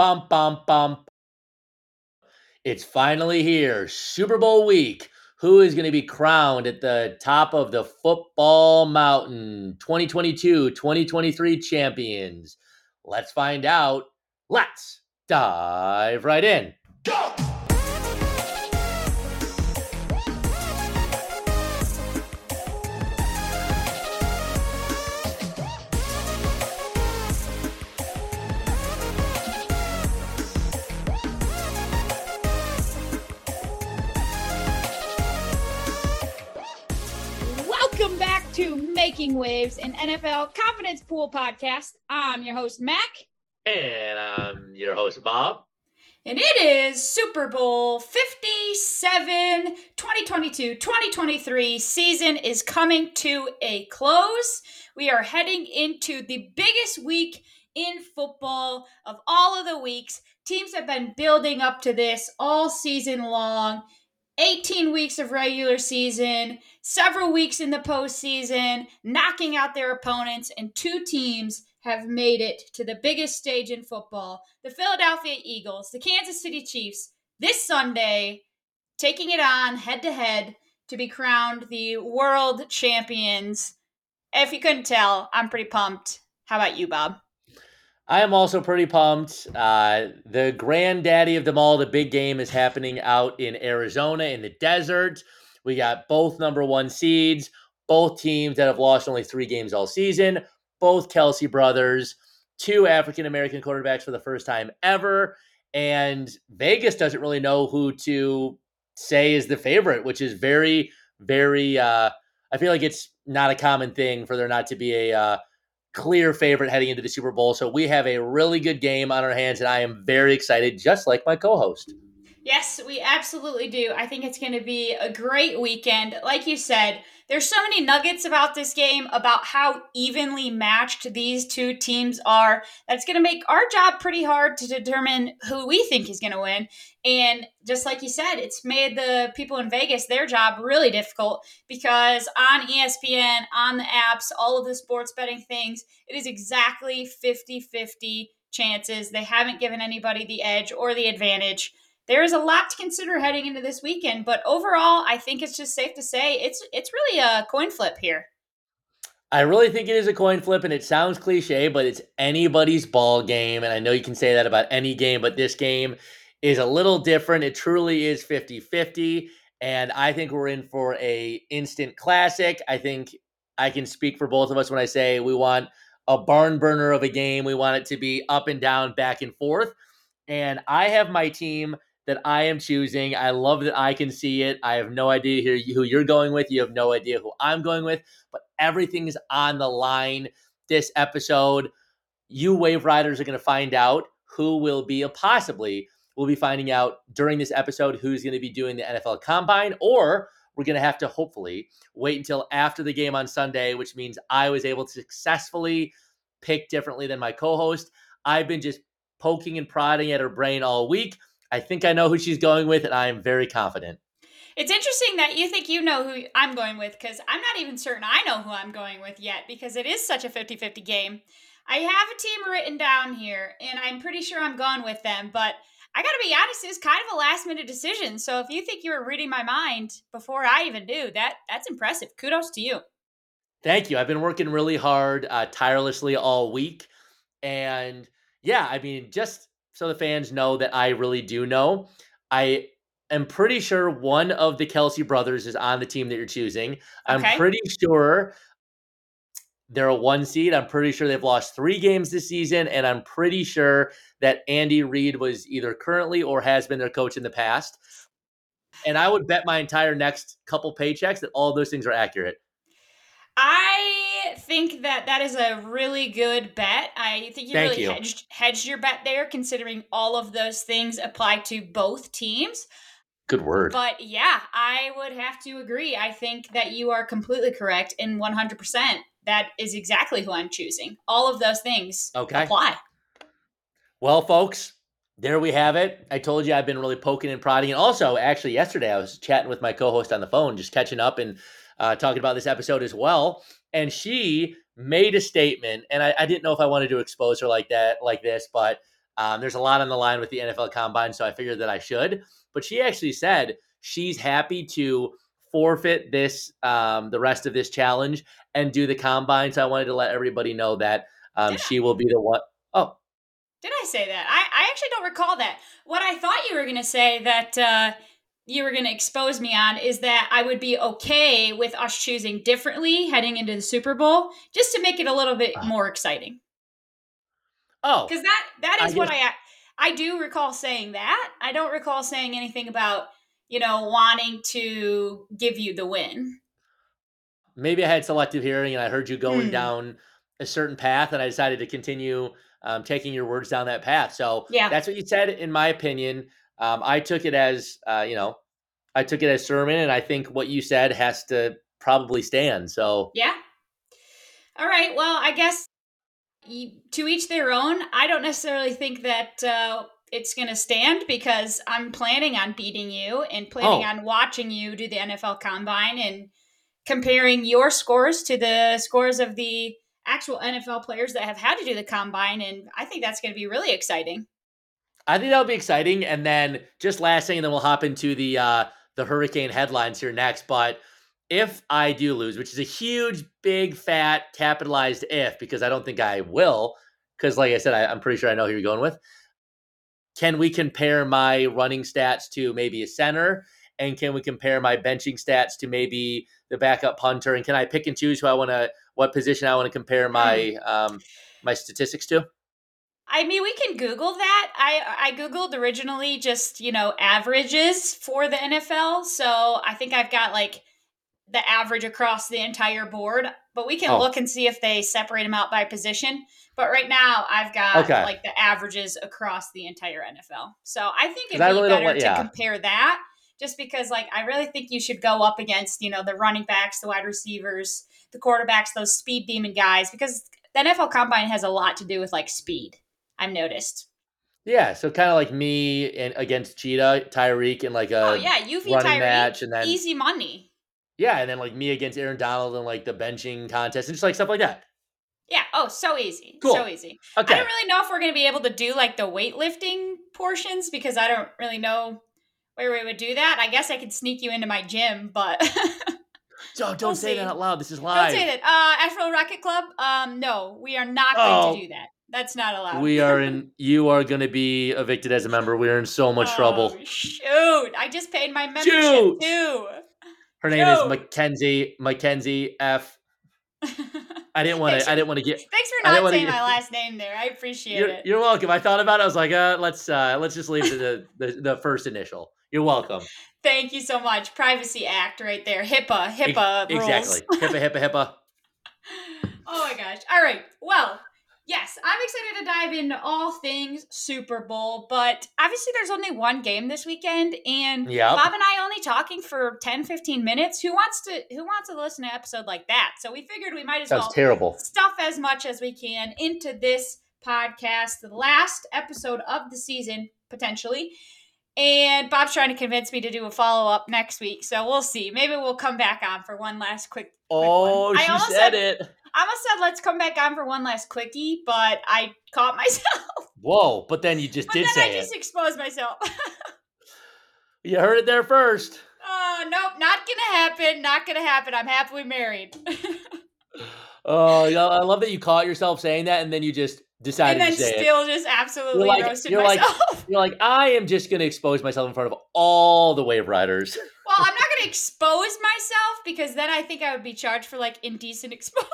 Bum, bum, bum. It's finally here. Super Bowl week. Who is going to be crowned at the top of the football mountain? 2022 2023 champions. Let's find out. Let's dive right in. Go! Making Waves, an NFL confidence pool podcast. I'm your host, Mack. And I'm your host, Bob. And it is Super Bowl 57 2022 2023 season is coming to a close. We are heading into the biggest week in football of all of the weeks. Teams have been building up to this all season long. 18 weeks of regular season, several weeks in the postseason, knocking out their opponents, and two teams have made it to the biggest stage in football the Philadelphia Eagles, the Kansas City Chiefs, this Sunday, taking it on head to head to be crowned the world champions. If you couldn't tell, I'm pretty pumped. How about you, Bob? I am also pretty pumped. Uh, the granddaddy of them all, the big game, is happening out in Arizona in the desert. We got both number one seeds, both teams that have lost only three games all season, both Kelce brothers, two African American quarterbacks for the first time ever. And Vegas doesn't really know who to say is the favorite, which is very, very, uh, I feel like it's not a common thing for there not to be a, uh, clear favorite heading into the Super Bowl. So we have a really good game on our hands, and I am very excited, just like my co host. Yes, we absolutely do. I think it's going to be a great weekend. Like you said, there's so many nuggets about this game about how evenly matched these two teams are. That's going to make our job pretty hard to determine who we think is going to win. And just like you said, it's made the people in Vegas their job really difficult because on ESPN, on the apps, all of the sports betting things, it is exactly 50 50 chances. They haven't given anybody the edge or the advantage there is a lot to consider heading into this weekend. But overall, I think it's just safe to say it's it's really a coin flip here. I really think it is a coin flip, and it sounds cliche, but it's anybody's ball game. And I know you can say that about any game, but this game is a little different. It truly is 50 50. And I think we're in for a instant classic. I think I can speak for both of us when I say we want a barn burner of a game. We want it to be up and down, back and forth. And I have my team that I am choosing. I love that I can see it. I have no idea who you're going with. You have no idea who I'm going with, but everything is on the line this episode. You wave riders are going to find out who will be possibly we'll be finding out during this episode who's going to be doing the NFL combine or we're going to have to hopefully wait until after the game on Sunday, which means I was able to successfully pick differently than my co-host. I've been just poking and prodding at her brain all week I think I know who she's going with, and I am very confident. It's interesting that you think you know who I'm going with because I'm not even certain I know who I'm going with yet because it is such a 50 50 game. I have a team written down here, and I'm pretty sure I'm going with them, but I gotta be honest, it's kind of a last minute decision. So if you think you were reading my mind before I even do, that that's impressive. Kudos to you. Thank you. I've been working really hard, uh, tirelessly all week, and yeah, I mean, just so the fans know that I really do know. I am pretty sure one of the Kelce brothers is on the team that you're choosing. I'm okay. pretty sure they're a one seed. I'm pretty sure they've lost three games this season, and I'm pretty sure that Andy Reid was either currently or has been their coach in the past. And I would bet my entire next couple paychecks that all those things are accurate. I think that that is a really good bet. I think you Thank really you. Hedged, hedged your bet there, considering all of those things apply to both teams. Good word. But yeah, I would have to agree. I think that you are completely correct in 100%. That is exactly who I'm choosing. All of those things okay. apply. Well, folks, there we have it. I told you I've been really poking and prodding. And also, actually, yesterday I was chatting with my co host on the phone, just catching up and uh, talking about this episode as well. And she made a statement, and I, I, didn't know if I wanted to expose her like that, like this, but Um, there's a lot on the line with the NFL Combine, so I figured that I should. But she actually said she's happy to forfeit this um, the rest of this challenge and do the combine. So I wanted to let everybody know that um, she will be the one. Oh, did I say that? I, I actually don't recall that. What I thought you were going to say that uh, you were going to expose me on is that I would be okay with us choosing differently heading into the Super Bowl, just to make it a little bit more exciting. Oh, because that that is I what I I do recall saying that. I don't recall saying anything about you know wanting to give you the win. Maybe I had selective hearing and I heard you going hmm. down a certain path, and I decided to continue um, taking your words down that path. So yeah, that's what you said, in my opinion. Um, I took it as uh, you know, I took it as sermon, and I think what you said has to probably stand. So yeah. All right. Well, I guess to each their own. I don't necessarily think that uh, it's going to stand because I'm planning on beating you and planning oh. on watching you do the NFL Combine and comparing your scores to the scores of the actual NFL players that have had to do the combine. And I think that's going to be really exciting. I think that'll be exciting. And then just last thing, and then we'll hop into the uh, the hurricane headlines here next. But if I do lose, which is a huge, big, fat, capitalized if, because I don't think I will, because like I said, I, I'm pretty sure I know who you're going with. Can we compare my running stats to maybe a center? And can we compare my benching stats to maybe the backup punter? And can I pick and choose who I want to, what position I want to compare my hmm. um, my statistics to? I mean, we can Google that. I I googled originally just you know averages for the NFL, so I think I've got like the average across the entire board. But we can oh. look and see if they separate them out by position. But right now, I've got okay. like the averages across the entire NFL. So I think it'd be really better yeah. to compare that just because like I really think you should go up against, you know, the running backs, the wide receivers, the quarterbacks, those speed demon guys, because the NFL combine has a lot to do with like speed. I've noticed. Yeah, so kind of like me and against Cheetah, Tyreek, and like a oh yeah, UV running Tyreek, match, and then easy money. Yeah, and then like me against Aaron Donald and like the benching contest and just like stuff like that. Yeah. Oh, so easy. Cool. So easy. Okay. I don't really know if we're going to be able to do like the weightlifting portions because I don't really know where we would do that. I guess I could sneak you into my gym, but. so don't we'll say see. that out loud. This is live. Don't say that. Uh, Asheville Racquet Club. Um, no, we are not going oh. to do that. That's not allowed. We are in. You are going to be evicted as a member. We are in so much oh, trouble. Shoot! I just paid my membership shoot. too. Her name shoot. is Mackenzie. Mackenzie F. I didn't want to. I didn't want to get. Thanks for not saying get, my last name there. I appreciate you're, it. You're welcome. I thought about it. I was like, uh, let's uh, let's just leave the, the the first initial. You're welcome. Thank you so much. Privacy Act, right there. HIPAA. HIPAA. Exactly. HIPAA. HIPAA. HIPAA. oh my gosh. All right. Well, yes, I'm excited to dive into all things Super Bowl, but obviously there's only one game this weekend and yep. Bob and I only talking for 10 15 minutes. Who wants to who wants to listen to an episode like that? So we figured we might as Sounds well terrible. stuff as much as we can into this podcast, the last episode of the season potentially. And Bob's trying to convince me to do a follow up next week, so we'll see. Maybe we'll come back on for one last quick. quick oh, one. she said, said it. I almost said let's come back on for one last quickie, but I caught myself. Whoa! But then you just but did then say I just it. exposed myself. you heard it there first. Oh nope, not gonna happen. Not gonna happen. I'm happily married. oh, I love that you caught yourself saying that, and then you just decided and then to say still it. just absolutely you're like, roasted you're myself. Like, you're like, I am just going to expose myself in front of all the wave riders. Well, I'm not going to expose myself because then I think I would be charged for like indecent exposure.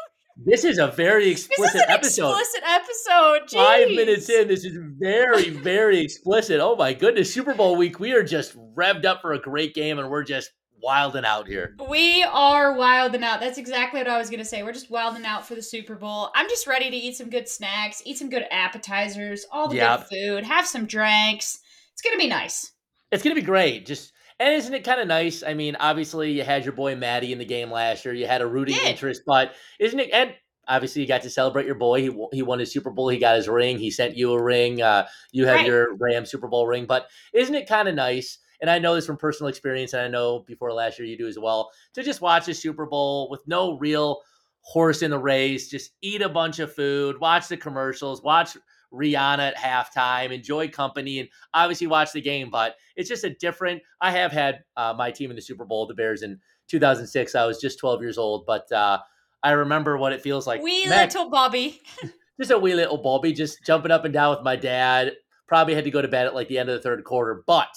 This is a very explicit episode. Explicit episode. Jeez. Five minutes in, this is very, very explicit. Oh my goodness, Super Bowl week. We are just revved up for a great game, and we're just wilding out here. We are wilding out. That's exactly what I was going to say. We're just wilding out for the Super Bowl. I'm just ready to eat some good snacks, eat some good appetizers, all the yep. good food, have some drinks. It's going to be nice. It's going to be great. Just and isn't it kind of nice? I mean, obviously you had your boy Maddie in the game last year. You had a rooting interest, but isn't it and obviously you got to celebrate your boy. He he won his Super Bowl. He got his ring. He sent you a ring. Uh, you have right. your Ram Super Bowl ring. But isn't it kind of nice and I know this from personal experience, and I know before last year you do as well, to just watch a Super Bowl with no real horse in the race, just eat a bunch of food, watch the commercials, watch Rihanna at halftime, enjoy company, and obviously watch the game. But it's just a different. I have had uh, my team in the Super Bowl, the Bears, in 2006. I was just 12 years old, but uh, I remember what it feels like. Wee little Bobby. just a wee little Bobby, just jumping up and down with my dad. Probably had to go to bed at like the end of the third quarter, but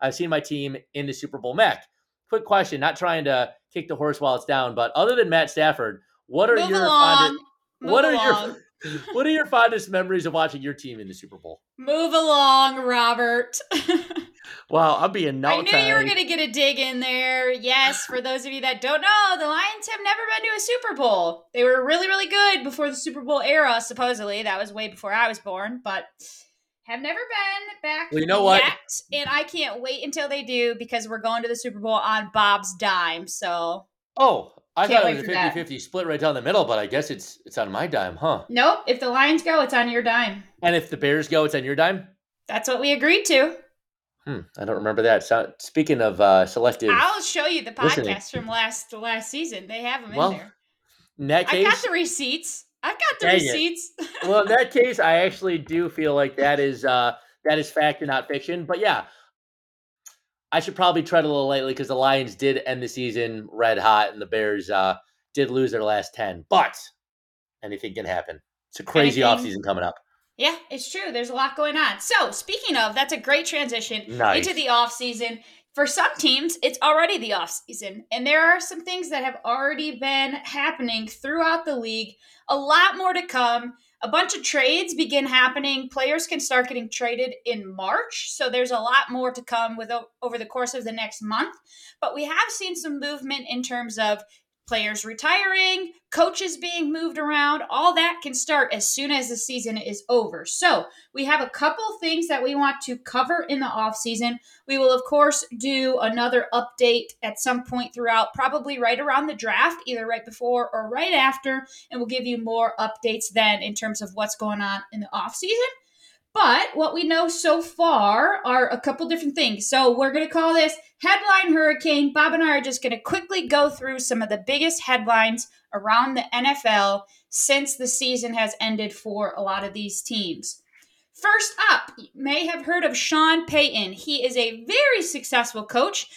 I've seen my team in the Super Bowl. Mack, quick question, not trying to kick the horse while it's down, but other than Matt Stafford, what are Move your along. fondest, Move what are along. your what are your fondest memories of watching your team in the Super Bowl? Move along, Robert. Wow, I'm being I knew you were going to get a dig in there. Yes, for those of you that don't know, the Lions have never been to a Super Bowl. They were really, really good before the Super Bowl era, supposedly. That was way before I was born, but have never been back Well, you know what? And I can't wait until they do because we're going to the Super Bowl on Bob's dime. So, Oh, I Can't thought it was a that. 50-50 split right down the middle, but I guess it's it's on my dime, huh? nope, if the Lions go, it's on your dime. And if the Bears go, it's on your dime. That's what we agreed to. Hmm, I don't remember that. So, speaking of uh, selective, I'll show you the Listening. podcast from last last season. They have them Well, in there. in that I case, got the receipts. I got the receipts. well, in that case, I actually do feel like that is uh, that is fact and not fiction. But yeah, I should probably tread a little lightly because the Lions did end the season red hot, and the Bears uh, did lose their last ten. But anything can happen. It's a crazy Anything- offseason coming up. Yeah, it's true. There's a lot going on. So, speaking of, that's a great transition Nice. into the off season. For some teams, it's already the off season, and there are some things that have already been happening throughout the league. A lot more to come. A bunch of trades begin happening. Players can start getting traded in March, so there's a lot more to come with over the course of the next month. But we have seen some movement in terms of players retiring, coaches being moved around, all that can start as soon as the season is over. So, we have a couple things that we want to cover in the off season. We will of course do another update at some point throughout, probably right around the draft, either right before or right after, and we'll give you more updates then in terms of what's going on in the off season. But what we know so far are a couple different things. So we're going to call this Headline Hurricane. Bob and I are just going to quickly go through some of the biggest headlines around the NFL since the season has ended for a lot of these teams. First up, you may have heard of Sean Payton. He is a very successful coach,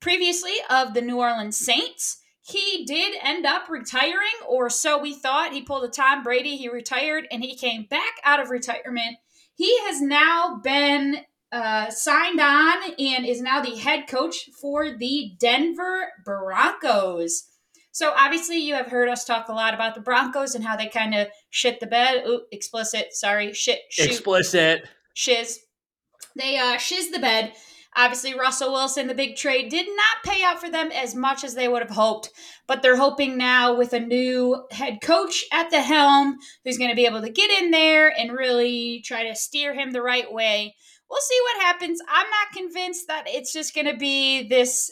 previously of the New Orleans Saints. He did end up retiring, or so we thought. He pulled a Tom Brady. He retired and he came back out of retirement. He has now been uh, signed on and is now the head coach for the Denver Broncos. So obviously, you have heard us talk a lot about the Broncos and how they kind of shit the bed. Ooh, explicit. Sorry, shit, shoot, Explicit. shiz. They uh, shiz the bed. Obviously, Russell Wilson, the big trade, did not pay out for them as much as they would have hoped. But they're hoping now with a new head coach at the helm who's going to be able to get in there and really try to steer him the right way. We'll see what happens. I'm not convinced that it's just going to be this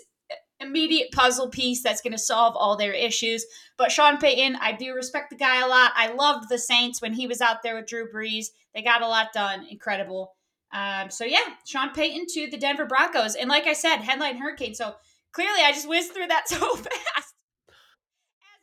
immediate puzzle piece that's going to solve all their issues. But Sean Payton, I do respect the guy a lot. I loved the Saints when he was out there with Drew Brees. They got a lot done. Incredible. Um, so yeah, Sean Payton to the Denver Broncos, and like I said, headline hurricane. So clearly, I just whizzed through that so fast.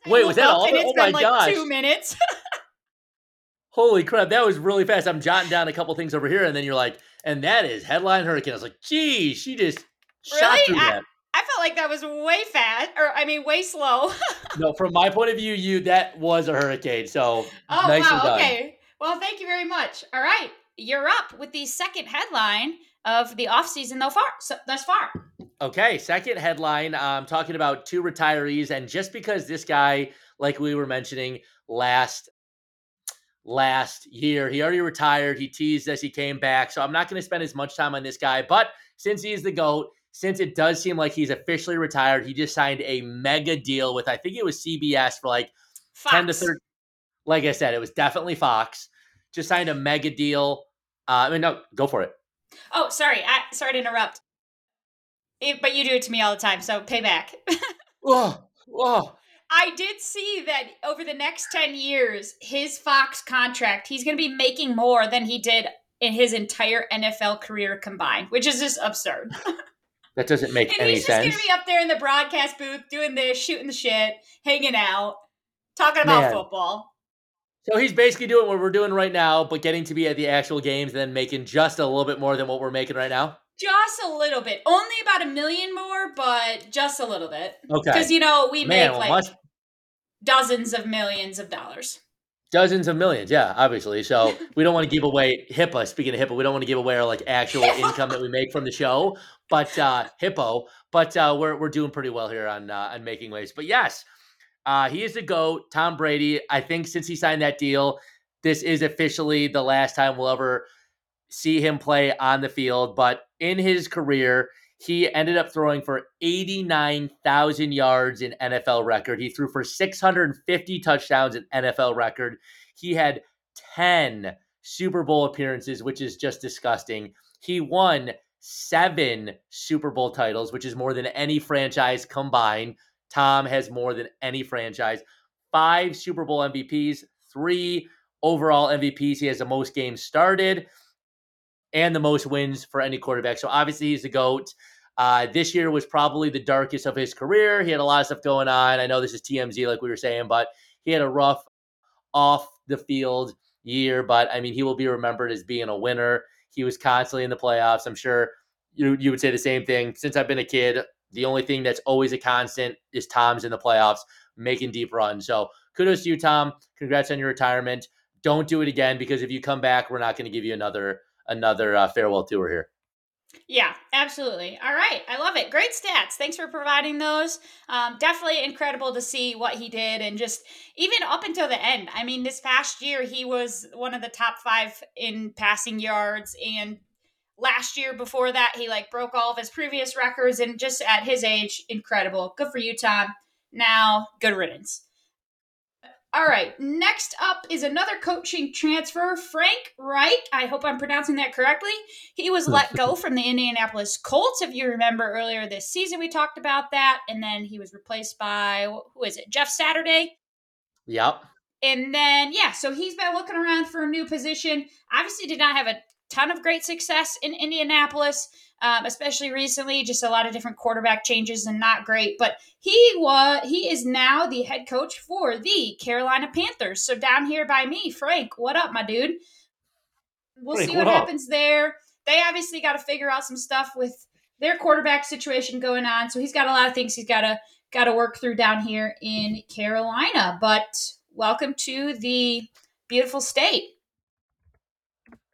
Wait, was that all And it? it's Oh my been like gosh. two minutes. Holy crap, that was really fast. I'm jotting down a couple things over here, and then you're like, and that is headline hurricane. I was like, gee, she just shot Really? through I- that. I felt like that was way fast, or I mean, way slow. No, from my point of view, you that was a hurricane. So Oh nicely wow, okay. Well, thank you very much. All right, you're up with the second headline of the offseason thus far. So, thus far. Okay, second headline. I'm talking about two retirees, and just because this guy, like we were mentioning last last year, he already retired. He teased as he came back, so I'm not going to spend as much time on this guy. But since he's the goat, since it does seem like he's officially retired, he just signed a mega deal with I think it was CBS for like Fox. 10 to 30. Like I said, it was definitely Fox. Just signed a mega deal. Uh, I mean, no, go for it. Oh, sorry. I sorry to interrupt. It- but you do it to me all the time, so pay back. Oh, oh. I did see that over the next 10 years, his Fox contract, he's going to be making more than he did in his entire NFL career combined, which is just absurd. That doesn't make And any he's just going to be up there in the broadcast booth doing this, shooting the shit, hanging out, talking about Man. football. So he's basically doing what we're doing right now, but getting to be at the actual games and then making just a little bit more than what we're making right now. Just a little bit, only about a million more, but just a little bit. Okay. Because you know we Man, make well, like much dozens of millions of dollars. dozens of millions, yeah, obviously. So we don't want to give away HIPAA. Speaking of HIPAA, we don't want to give away our like actual income that we make from the show, but uh Hippo. But uh we're we're doing pretty well here on uh, on making waves. But yes, uh he is the GOAT, Tom Brady. I think since he signed that deal, this is officially the last time we'll ever see him play on the field. But in his career, he ended up throwing for 89,000 yards in NFL record. He threw for 650 touchdowns in NFL record. He had 10 Super Bowl appearances, which is just disgusting. He won seven Super Bowl titles, which is more than any franchise combined. Tom has more than any franchise. Five Super Bowl MVPs, three overall MVPs. He has the most games started and the most wins for any quarterback. So obviously he's the GOAT. Uh, this year was probably the darkest of his career. He had a lot of stuff going on. I know this is TMZ, like we were saying, but he had a rough off the field year. But I mean, he will be remembered as being a winner. He was constantly in the playoffs. I'm sure you you would say the same thing. Since I've been a kid, the only thing that's always a constant is Tom's in the playoffs, making deep runs. So kudos to you, Tom. Congrats on your retirement. Don't do it again because if you come back, we're not going to give you another another uh, farewell tour here. Yeah, absolutely. All right. I love it. Great stats. Thanks for providing those. Um, definitely incredible to see what he did and just even up until the end. I mean, this past year, he was one of the top five in passing yards. And last year before that, he like broke all of his previous records. And just at his age, incredible. Good for you, Tom. Now, good riddance. All right, next up is another coaching transfer, Frank Reich. I hope I'm pronouncing that correctly. He was let go from the Indianapolis Colts. If you remember earlier this season, we talked about that. And then he was replaced by, who is it, Jeff Saturday? Yep. And then, yeah, so he's been looking around for a new position. Obviously, did not have a ton of great success in Indianapolis, um, especially recently. Just a lot of different quarterback changes and not great. But he was he is now the head coach for the Carolina Panthers. So down here by me, Frank, what up, my dude? We'll Frank, see what, what up? happens there. They obviously got to figure out some stuff with their quarterback situation going on. So he's got a lot of things he's got to got to work through down here in Carolina. But welcome to the beautiful state.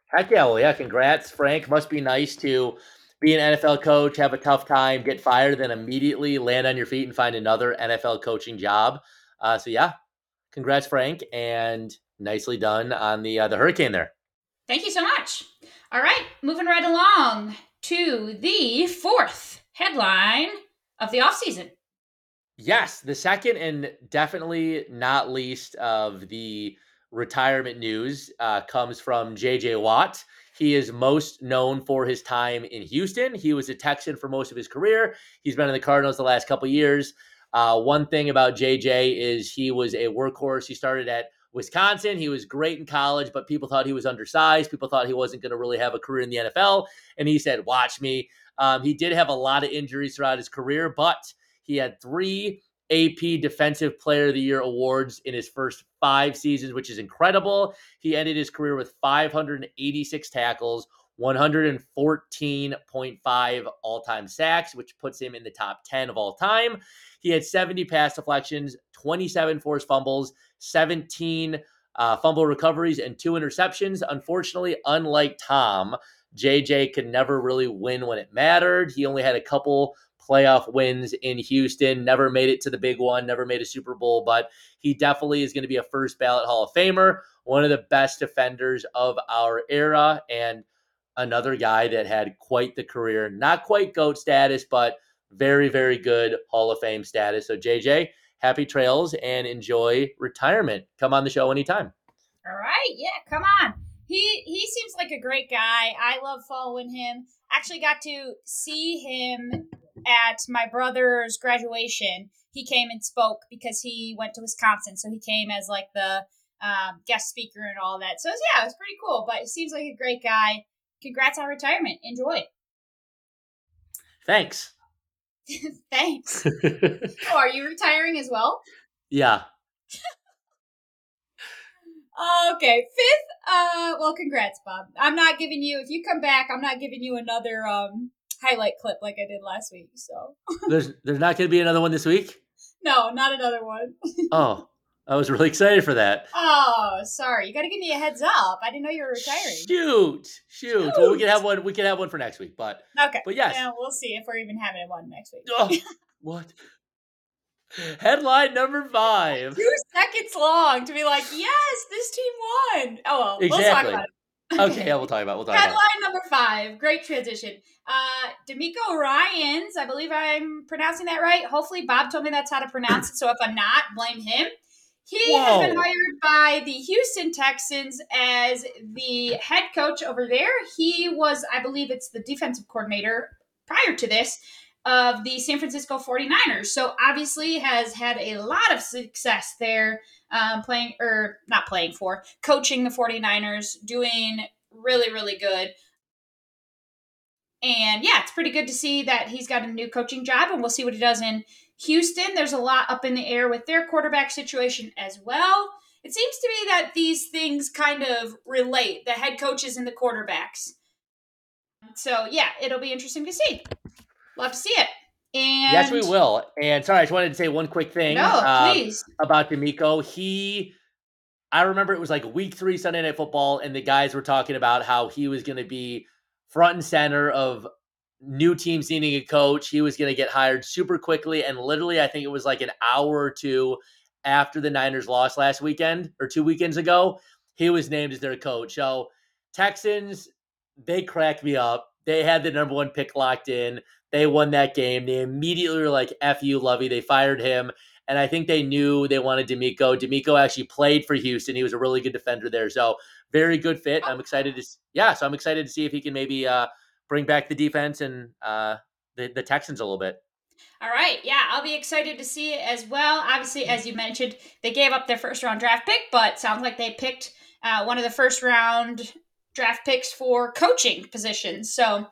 Heck yeah, well, yeah, congrats, Frank. Must be nice to be an NFL coach, have a tough time, get fired, then immediately land on your feet and find another NFL coaching job. Uh, so yeah, congrats, Frank, and nicely done on the uh, the hurricane there. Thank you so much. All right, moving right along to the fourth headline of the offseason. Yes, the second and definitely not least of the retirement news uh, comes from JJ Watt. He is most known for his time in Houston. He was a Texan for most of his career. He's been in the Cardinals the last couple years. Uh, one thing about JJ is he was a workhorse. He started at Wisconsin. He was great in college, but people thought he was undersized. People thought he wasn't going to really have a career in the NFL. And he said, Watch me. Um, he did have a lot of injuries throughout his career, but he had three AP Defensive Player of the Year awards in his first five seasons, which is incredible. He ended his career with 586 tackles, 114.5 all time sacks, which puts him in the top 10 of all time. He had 70 pass deflections, 27 forced fumbles, 17 uh, fumble recoveries, and two interceptions. Unfortunately, unlike Tom, JJ could never really win when it mattered. He only had a couple playoff wins in Houston, never made it to the big one, never made a Super Bowl, but he definitely is going to be a first ballot Hall of Famer, one of the best defenders of our era, and another guy that had quite the career. Not quite GOAT status, but very, very good Hall of Fame status. So, JJ, happy trails and enjoy retirement. Come on the show anytime. All right, yeah, come on. He he seems like a great guy. I love following him. Actually got to see him at my brother's graduation. He came and spoke because he went to Wisconsin, so he came as like the um, guest speaker and all that. So it was, yeah, it was pretty cool. But it seems like a great guy. Congrats on retirement. Enjoy. Thanks. Thanks. oh, are you retiring as well? yeah. okay, fifth. Uh, well, congrats, Bob. I'm not giving you. If you come back, I'm not giving you another um highlight clip like I did last week. So there's there's not going to be another one this week. No, not another one. oh, I was really excited for that. Oh, sorry. You got to give me a heads up. I didn't know you were retiring. Shoot, shoot. shoot. Well, we can have one. We can have one for next week. But okay. But yes, yeah, we'll see if we're even having one next week. Oh, what? Headline number five. Two seconds long to be like, yes, this team won. Oh well, exactly. we'll talk about it. Okay, yeah, we'll talk about. We'll talk Headline about. number five. Great transition. Uh, DeMeco Ryans. I believe I'm pronouncing that right. Hopefully, Bob told me that's how to pronounce it. So if I'm not, blame him. He Whoa. has been hired by the Houston Texans as the head coach over there. He was, I believe, it's the defensive coordinator prior to this of the San Francisco 49ers. So obviously has had a lot of success there um, playing or not playing for, coaching the 49ers, doing really, really good. And yeah, it's pretty good to see that he's got a new coaching job, and we'll see what he does in Houston. There's a lot up in the air with their quarterback situation as well. It seems to me that these things kind of relate the head coaches and the quarterbacks. So yeah, it'll be interesting to see. Love to see it. And yes, we will. And sorry, I just wanted to say one quick thing. No, um, please. About DeMeco. He, I remember it was like week three Sunday Night Football, and the guys were talking about how he was going to be front and center of new teams needing a coach. He was going to get hired super quickly. And literally, I think it was like an hour or two after the Niners lost last weekend or two weekends ago, he was named as their coach. So, Texans, they cracked me up. They had the number one pick locked in. They won that game. They immediately were like, F you, Lovie. They fired him. And I think they knew they wanted DeMeco. DeMeco actually played for Houston. He was a really good defender there. So very good fit. I'm excited to yeah, so I'm excited to see if he can maybe uh, bring back the defense and uh, the, the Texans a little bit. All right. Yeah, I'll be excited to see it as well. Obviously, as you mentioned, they gave up their first round draft pick, but sounds like they picked uh, one of the first round draft picks for coaching positions. So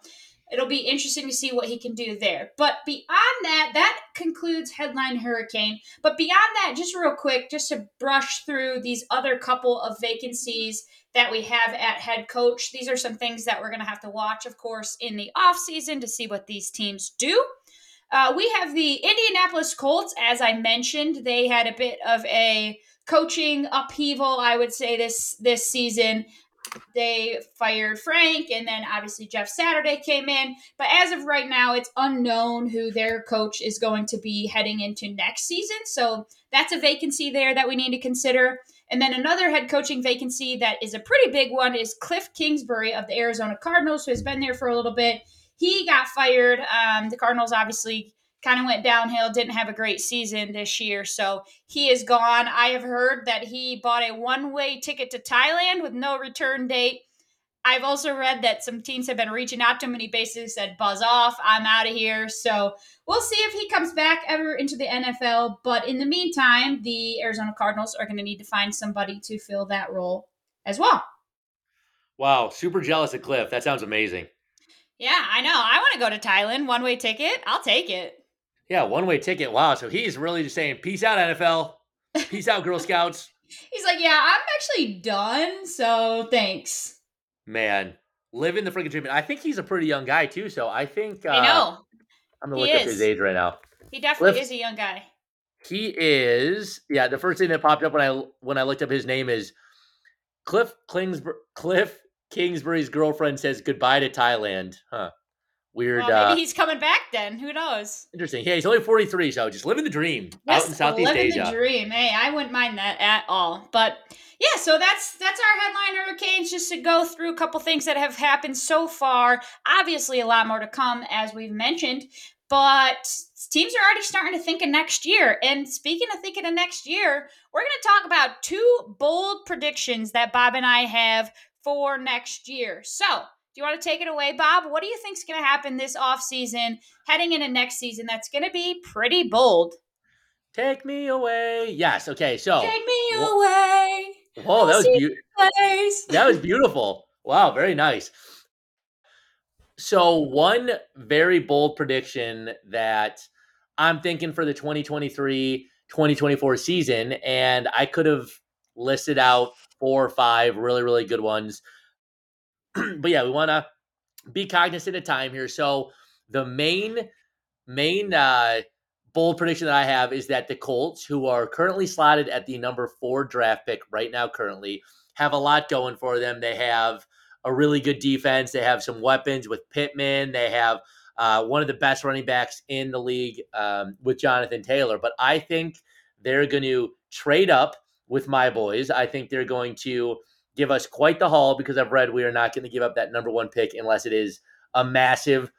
it'll be interesting to see what he can do there. But beyond that, that concludes Headline Hurricane. But beyond that, just real quick, just to brush through these other couple of vacancies that we have at head coach. These are some things that we're going to have to watch, of course, in the offseason to see what these teams do. Uh, we have the Indianapolis Colts, as I mentioned, they had a bit of a coaching upheaval, I would say this this season they fired Frank, and then obviously Jeff Saturday came in. But as of right now, it's unknown who their coach is going to be heading into next season. So that's a vacancy there that we need to consider. And then another head coaching vacancy that is a pretty big one is Cliff Kingsbury of the Arizona Cardinals, who has been there for a little bit. He got fired. Um, the Cardinals obviously kind of went downhill, didn't have a great season this year. So he is gone. I have heard that he bought a one way ticket to Thailand with no return date. I've also read that some teams have been reaching out to him and he basically said, buzz off, I'm out of here. So we'll see if he comes back ever into the NFL. But in the meantime, the Arizona Cardinals are going to need to find somebody to fill that role as well. Wow, super jealous of Cliff. That sounds amazing. Yeah, I know. I want to go to Thailand. One way ticket. I'll take it. Yeah, one way ticket. Wow. So he's really just saying, peace out, NFL. Peace out, Girl Scouts. He's like, yeah, I'm actually done. So thanks. Man, living the freaking dream. I think he's a pretty young guy, too. So I think. Uh, I know. I'm going to look is. up his age right now. He definitely Cliff, is a young guy. He is. Yeah, the first thing that popped up when I when I looked up his name is Cliff Kingsbury. Cliff Kingsbury's girlfriend says goodbye to Thailand. Huh. Weird. Well, maybe uh, he's coming back then. Who knows? Interesting. Yeah, he's only 43, so just living the dream yes, out in Southeast living Asia. Living the dream. Hey, I wouldn't mind that at all. But yeah, so that's that's our headline hurricanes. Just to go through a couple things that have happened so far. Obviously, a lot more to come, as we've mentioned. But teams are already starting to think of next year. And speaking of thinking of next year, we're going to talk about two bold predictions that Bob and I have for next year. So do you want to take it away, Bob? What do you think is going to happen this offseason, heading into next season? That's going to be pretty bold. Take me away. Yes. Okay. So take me wh- away. Oh, that was beautiful. that was beautiful. Wow. Very nice. So one very bold prediction that I'm thinking for the 2023 2024 season, and I could have listed out four or five really, really good ones. but yeah, we want to be cognizant of time here. So the main main uh, bold prediction that I have is that the Colts, who are currently slotted at the number four draft pick right now, currently have a lot going for them. They have a really good defense. They have some weapons with Pittman. They have uh, one of the best running backs in the league um, with Jonathan Taylor. But I think they're going to trade up with my boys. I think they're going to give us quite the haul because I've read we are not going to give up that number one pick unless it is a massive,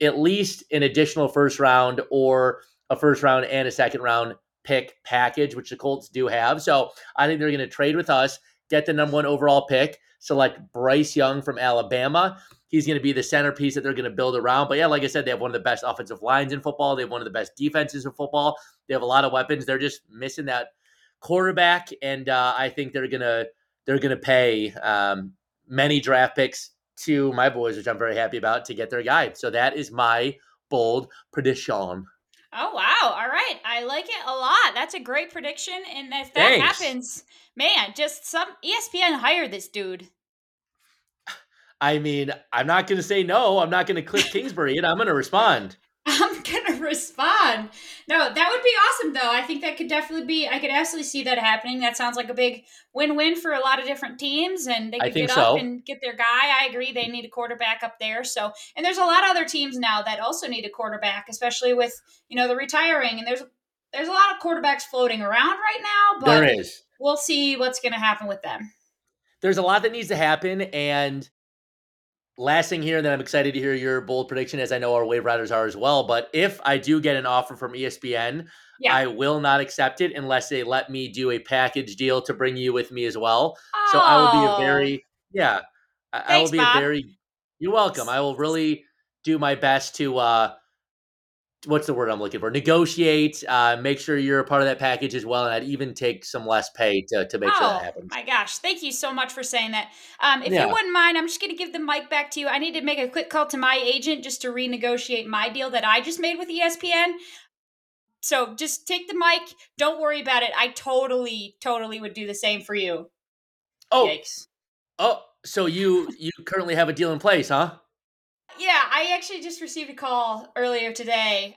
at least an additional first round or a first round and a second round pick package, which the Colts do have. So I think they're going to trade with us, get the number one overall pick, select Bryce Young from Alabama. He's going to be the centerpiece that they're going to build around. But yeah, like I said, they have one of the best offensive lines in football. They have one of the best defenses in football. They have a lot of weapons. They're just missing that quarterback, and uh, I think they're gonna they're gonna pay um, many draft picks to my boys, which I'm very happy about, to get their guy. So that is my bold prediction. Oh wow! All right, I like it a lot. That's a great prediction, and if that Thanks. happens, man, just some ESPN hire this dude. I mean, I'm not going to say no. I'm not going to click Kingsbury it. I'm going to respond. I'm gonna respond. No, that would be awesome though. I think that could definitely be I could absolutely see that happening. That sounds like a big win-win for a lot of different teams and they could get so. up and get their guy. I agree they need a quarterback up there. So and there's a lot of other teams now that also need a quarterback, especially with, you know, the retiring and there's there's a lot of quarterbacks floating around right now, but there is. we'll see what's gonna happen with them. There's a lot that needs to happen and last thing here, and then I'm excited to hear your bold prediction, as I know our wave riders are as well. But if I do get an offer from ESPN, yeah. I will not accept it unless they let me do a package deal to bring you with me as well. Oh. So I will be a very yeah. Thanks, I will be Bob. a very. You're welcome. I will really do my best to uh what's the word I'm looking for? Negotiate, uh, make sure you're a part of that package as well, and I'd even take some less pay to, to make oh, sure that oh, happens. My gosh, thank you so much for saying that. Um, if yeah. you wouldn't mind, I'm just going to give the mic back to you. I need to make a quick call to my agent just to renegotiate my deal that I just made with ESPN. So just take the mic. Don't worry about it. I totally, totally would do the same for you. Oh, Yikes. oh, so you you currently have a deal in place, huh? Yeah, I actually just received a call earlier today.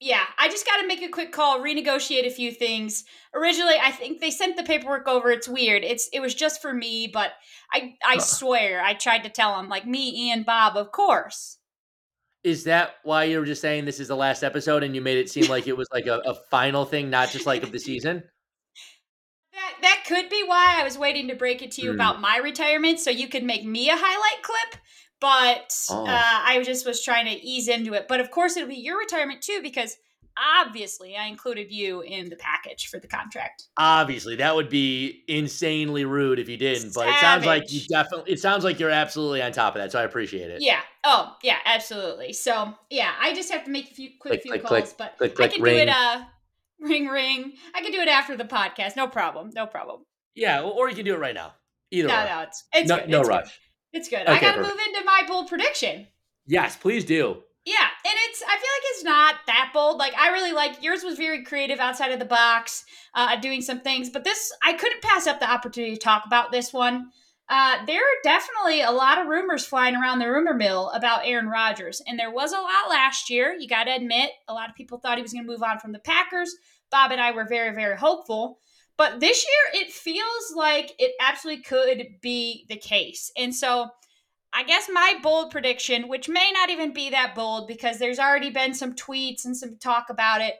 Yeah, I just got to make a quick call, renegotiate a few things. Originally, I think they sent the paperwork over. It's weird. It's it was just for me, but I I swear I tried to tell them like me, Ian, Bob, of course. Is that why you were just saying this is the last episode and you made it seem like it was like a, a final thing, not just like of the season? That that could be why I was waiting to break it to you mm. about my retirement so you could make me a highlight clip but oh. uh, I just was trying to ease into it. But of course, it'll be your retirement too, because obviously I included you in the package for the contract. Obviously, that would be insanely rude if you didn't. Savage. But it sounds like you definitely. It sounds like you're absolutely on top of that, so I appreciate it. Yeah. Oh, yeah, absolutely. So yeah, I just have to make a few quick click, few click, calls, click, but I can ring. do it. Uh, ring ring. I can do it after the podcast. No problem. No problem. Yeah, or you can do it right now. Either. No, no, it's it's no, good. no it's rush. It's good. Okay, I got to move into my bold prediction. Yes, please do. Yeah, and it's I feel like it's not that bold. Like I really like yours was very creative outside of the box, uh, doing some things. But this I couldn't pass up the opportunity to talk about this one. Uh, there are definitely a lot of rumors flying around the rumor mill about Aaron Rodgers, and there was a lot last year. You got to admit, a lot of people thought he was going to move on from the Packers. Bob and I were very, very hopeful. But this year, it feels like it absolutely could be the case. And so I guess my bold prediction, which may not even be that bold because there's already been some tweets and some talk about it.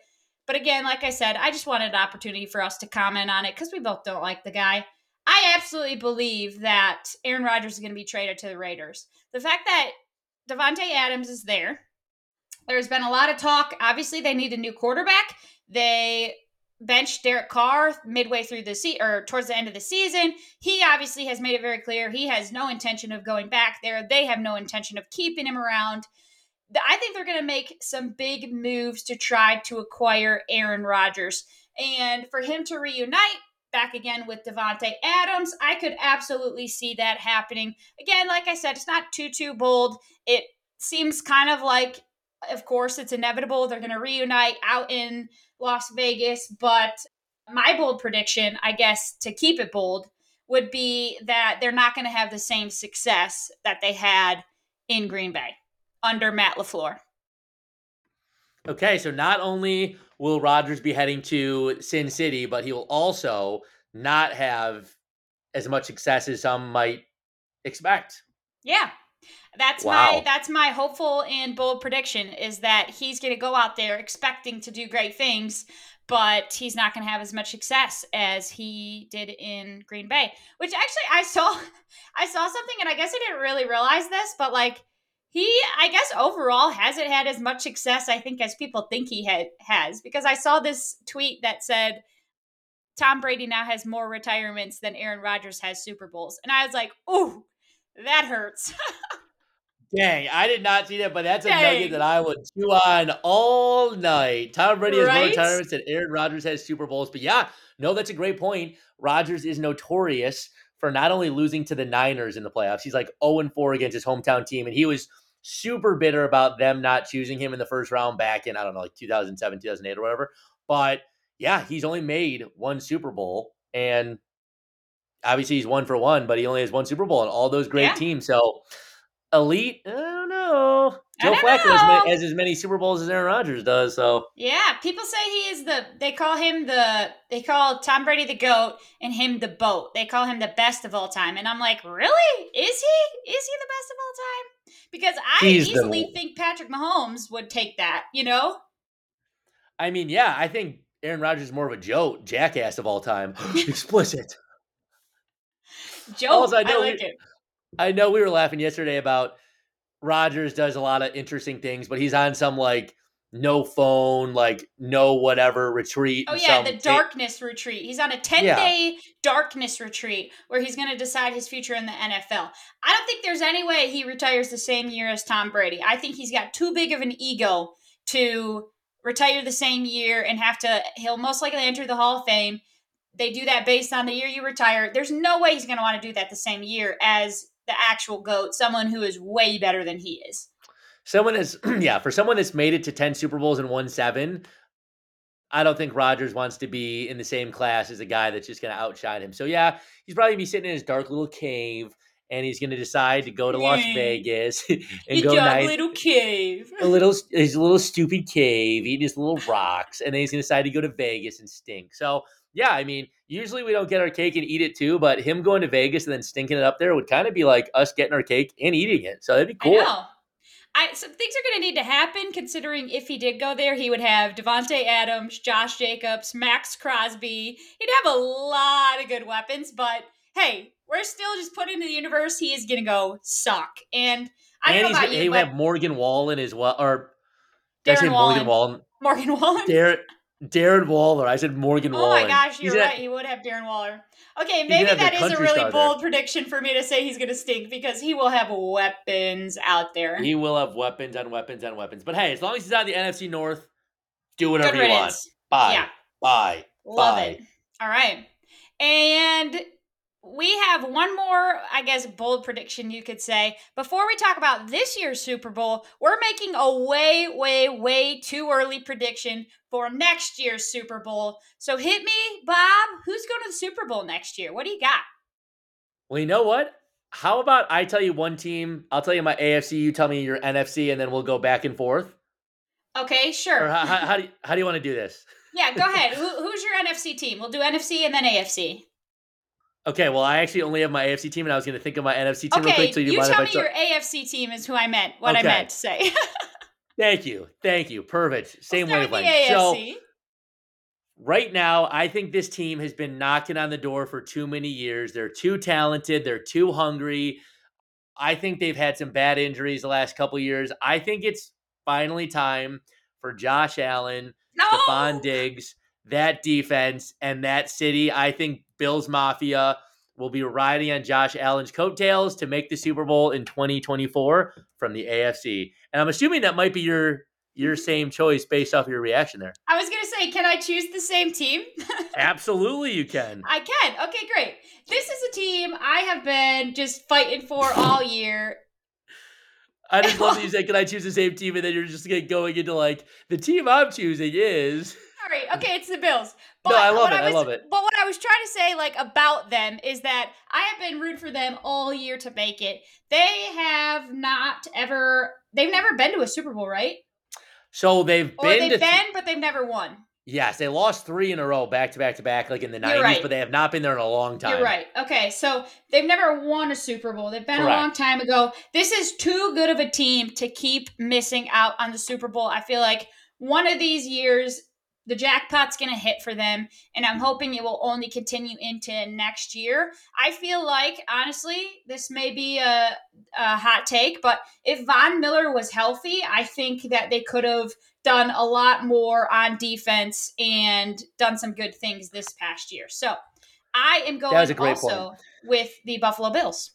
But again, like I said, I just wanted an opportunity for us to comment on it because we both don't like the guy. I absolutely believe that Aaron Rodgers is going to be traded to the Raiders. The fact that Davante Adams is there, there's been a lot of talk. Obviously, they need a new quarterback. They benched Derek Carr midway through the season or towards the end of the season. He obviously has made it very clear he has no intention of going back there. They have no intention of keeping him around. I think they're going to make some big moves to try to acquire Aaron Rodgers. And for him to reunite back again with Davante Adams, I could absolutely see that happening. Again, like I said, it's not too too bold. It seems kind of like of course, it's inevitable. They're going to reunite out in Las Vegas. But my bold prediction, I guess, to keep it bold, would be that they're not going to have the same success that they had in Green Bay under Matt LaFleur. Okay, so not only will Rodgers be heading to Sin City, but he will also not have as much success as some might expect. Yeah. That's wow. my that's my hopeful and bold prediction is that he's going to go out there expecting to do great things, but he's not going to have as much success as he did in Green Bay. Which actually I saw I saw something and I guess I didn't really realize this, but like he I guess overall hasn't had as much success I think as people think he had has because I saw this tweet that said Tom Brady now has more retirements than Aaron Rodgers has Super Bowls. And I was like, "Ooh, that hurts." Dang, I did not see that, but that's a nugget that I would chew on all night. Tom Brady has right? more retirements than Aaron Rodgers has Super Bowls. But yeah, no, that's a great point. Rodgers is notorious for not only losing to the Niners in the playoffs, he's like 0 4 against his hometown team. And he was super bitter about them not choosing him in the first round back in, I don't know, like 2007, 2008 or whatever. But yeah, he's only made one Super Bowl. And obviously he's one for one, but he only has one Super Bowl and all those great yeah. teams. So elite. I don't know. Joe Flacco has as many Super Bowls as Aaron Rodgers does. So yeah, people say he is the. They call him the. They call Tom Brady the goat and him the boat. They call him the best of all time, and I'm like, really? Is he? Is he the best of all time? Because I He's easily think Patrick Mahomes would take that. You know. I mean, yeah, I think Aaron Rodgers is more of a joke, jackass of all time. Explicit. Joe, I, know I like we, it. I know we were laughing yesterday about Rodgers does a lot of interesting things, but he's on some like no phone, like no whatever retreat. Oh yeah, the darkness retreat. He's on a 10 yeah. day darkness retreat where he's going to decide his future in the NFL. I don't think there's any way he retires the same year as Tom Brady. I think he's got too big of an ego to retire the same year and have to he'll most likely enter the Hall of Fame. They do that based on the year you retire. There's no way he's going to want to do that the same year as the actual goat, someone who is way better than he is. Someone is yeah, for someone that's made it to 10 Super Bowls and won 7, I don't think Rodgers wants to be in the same class as a guy that's just going to outshine him. So yeah, he's probably be sitting in his dark little cave and he's going to decide to go to Las Vegas and go nice, little cave, a little his little stupid cave, eating his little rocks, and then he's going to decide to go to Vegas and stink. So yeah, I mean, usually we don't get our cake and eat it too, but him going to Vegas and then stinking it up there would kind of be like us getting our cake and eating it. So that'd be cool. I know. I, so things are going to need to happen considering if he did go there, he would have Davante Adams, Josh Jacobs, Maxx Crosby. He'd have a lot of good weapons, but hey, we're still just putting into the universe he is going to go suck. And I don't and know about you, he would have Morgan Wallen as well, or Darren Morgan Wallen. Morgan Wallen. Darren, Darren Waller. I said Morgan Waller. Oh my gosh, you're right. he would have Darren Waller. Okay, maybe that is a really bold there. prediction for me to say he's going to stink because he will have weapons out there. He will have weapons and weapons and weapons. But hey, as long as he's out of the NFC North, do whatever you want. Bye. Yeah. Bye. Love Bye. it. All right. And we have one more, I guess, bold prediction you could say. Before we talk about this year's Super Bowl, we're making a way, way, way too early prediction for next year's Super Bowl. So hit me, Bob. Who's going to the Super Bowl next year? What do you got? Well, you know what? How about I tell you one team, I'll tell you my AFC, you tell me your NFC, and then we'll go back and forth? Okay, sure. How, how, how do, you, how do you want to do this? Yeah, go ahead. Who, who's your NFC team? We'll do NFC and then AFC. Okay, well, I actually only have my AFC team, and I was going to think of my NFC team okay, real quick. So you, you tell me your AFC team is who I meant. What okay. I meant to say. Thank you, thank you. Perfect. Same we'll wavelength. So right now, I think this team has been knocking on the door for too many years. They're too talented. They're too hungry. I think they've had some bad injuries the last couple years. I think it's finally time for Josh Allen, no! Stefon Diggs, that defense, and that city. I think Bills Mafia will be riding on Josh Allen's coattails to make the Super Bowl in 2024 from the AFC. And I'm assuming that might be your your same choice based off your reaction there. I was going to say, can I choose the same team? Absolutely, you can. I can. Okay, great. This is a team I have been just fighting for all year. I just love that you say, "Can I choose the same team?" And then you're just going into like the team I'm choosing is. All right. Okay, it's the Bills. But no, I love it. I, was, I, love it. But what I was trying to say, like, about them is that I have been rooting for them all year to make it. They have not ever, they've never been to a Super Bowl, right? So they've Or been they've been, th- but they've never won. yes, they lost three in a row, back to back to back, like in the nineties, right. but they have not been there in a long time. You're right. Okay, so they've never won a Super Bowl. They've been Correct. a long time ago. This is too good of a team to keep missing out on the Super Bowl. I feel like one of these years the jackpot's going to hit for them and I'm hoping it will only continue into next year. I feel like honestly, this may be a, a hot take, but if Von Miller was healthy, I think that they could have done a lot more on defense and done some good things this past year. So, I am going was a great also with the Buffalo Bills.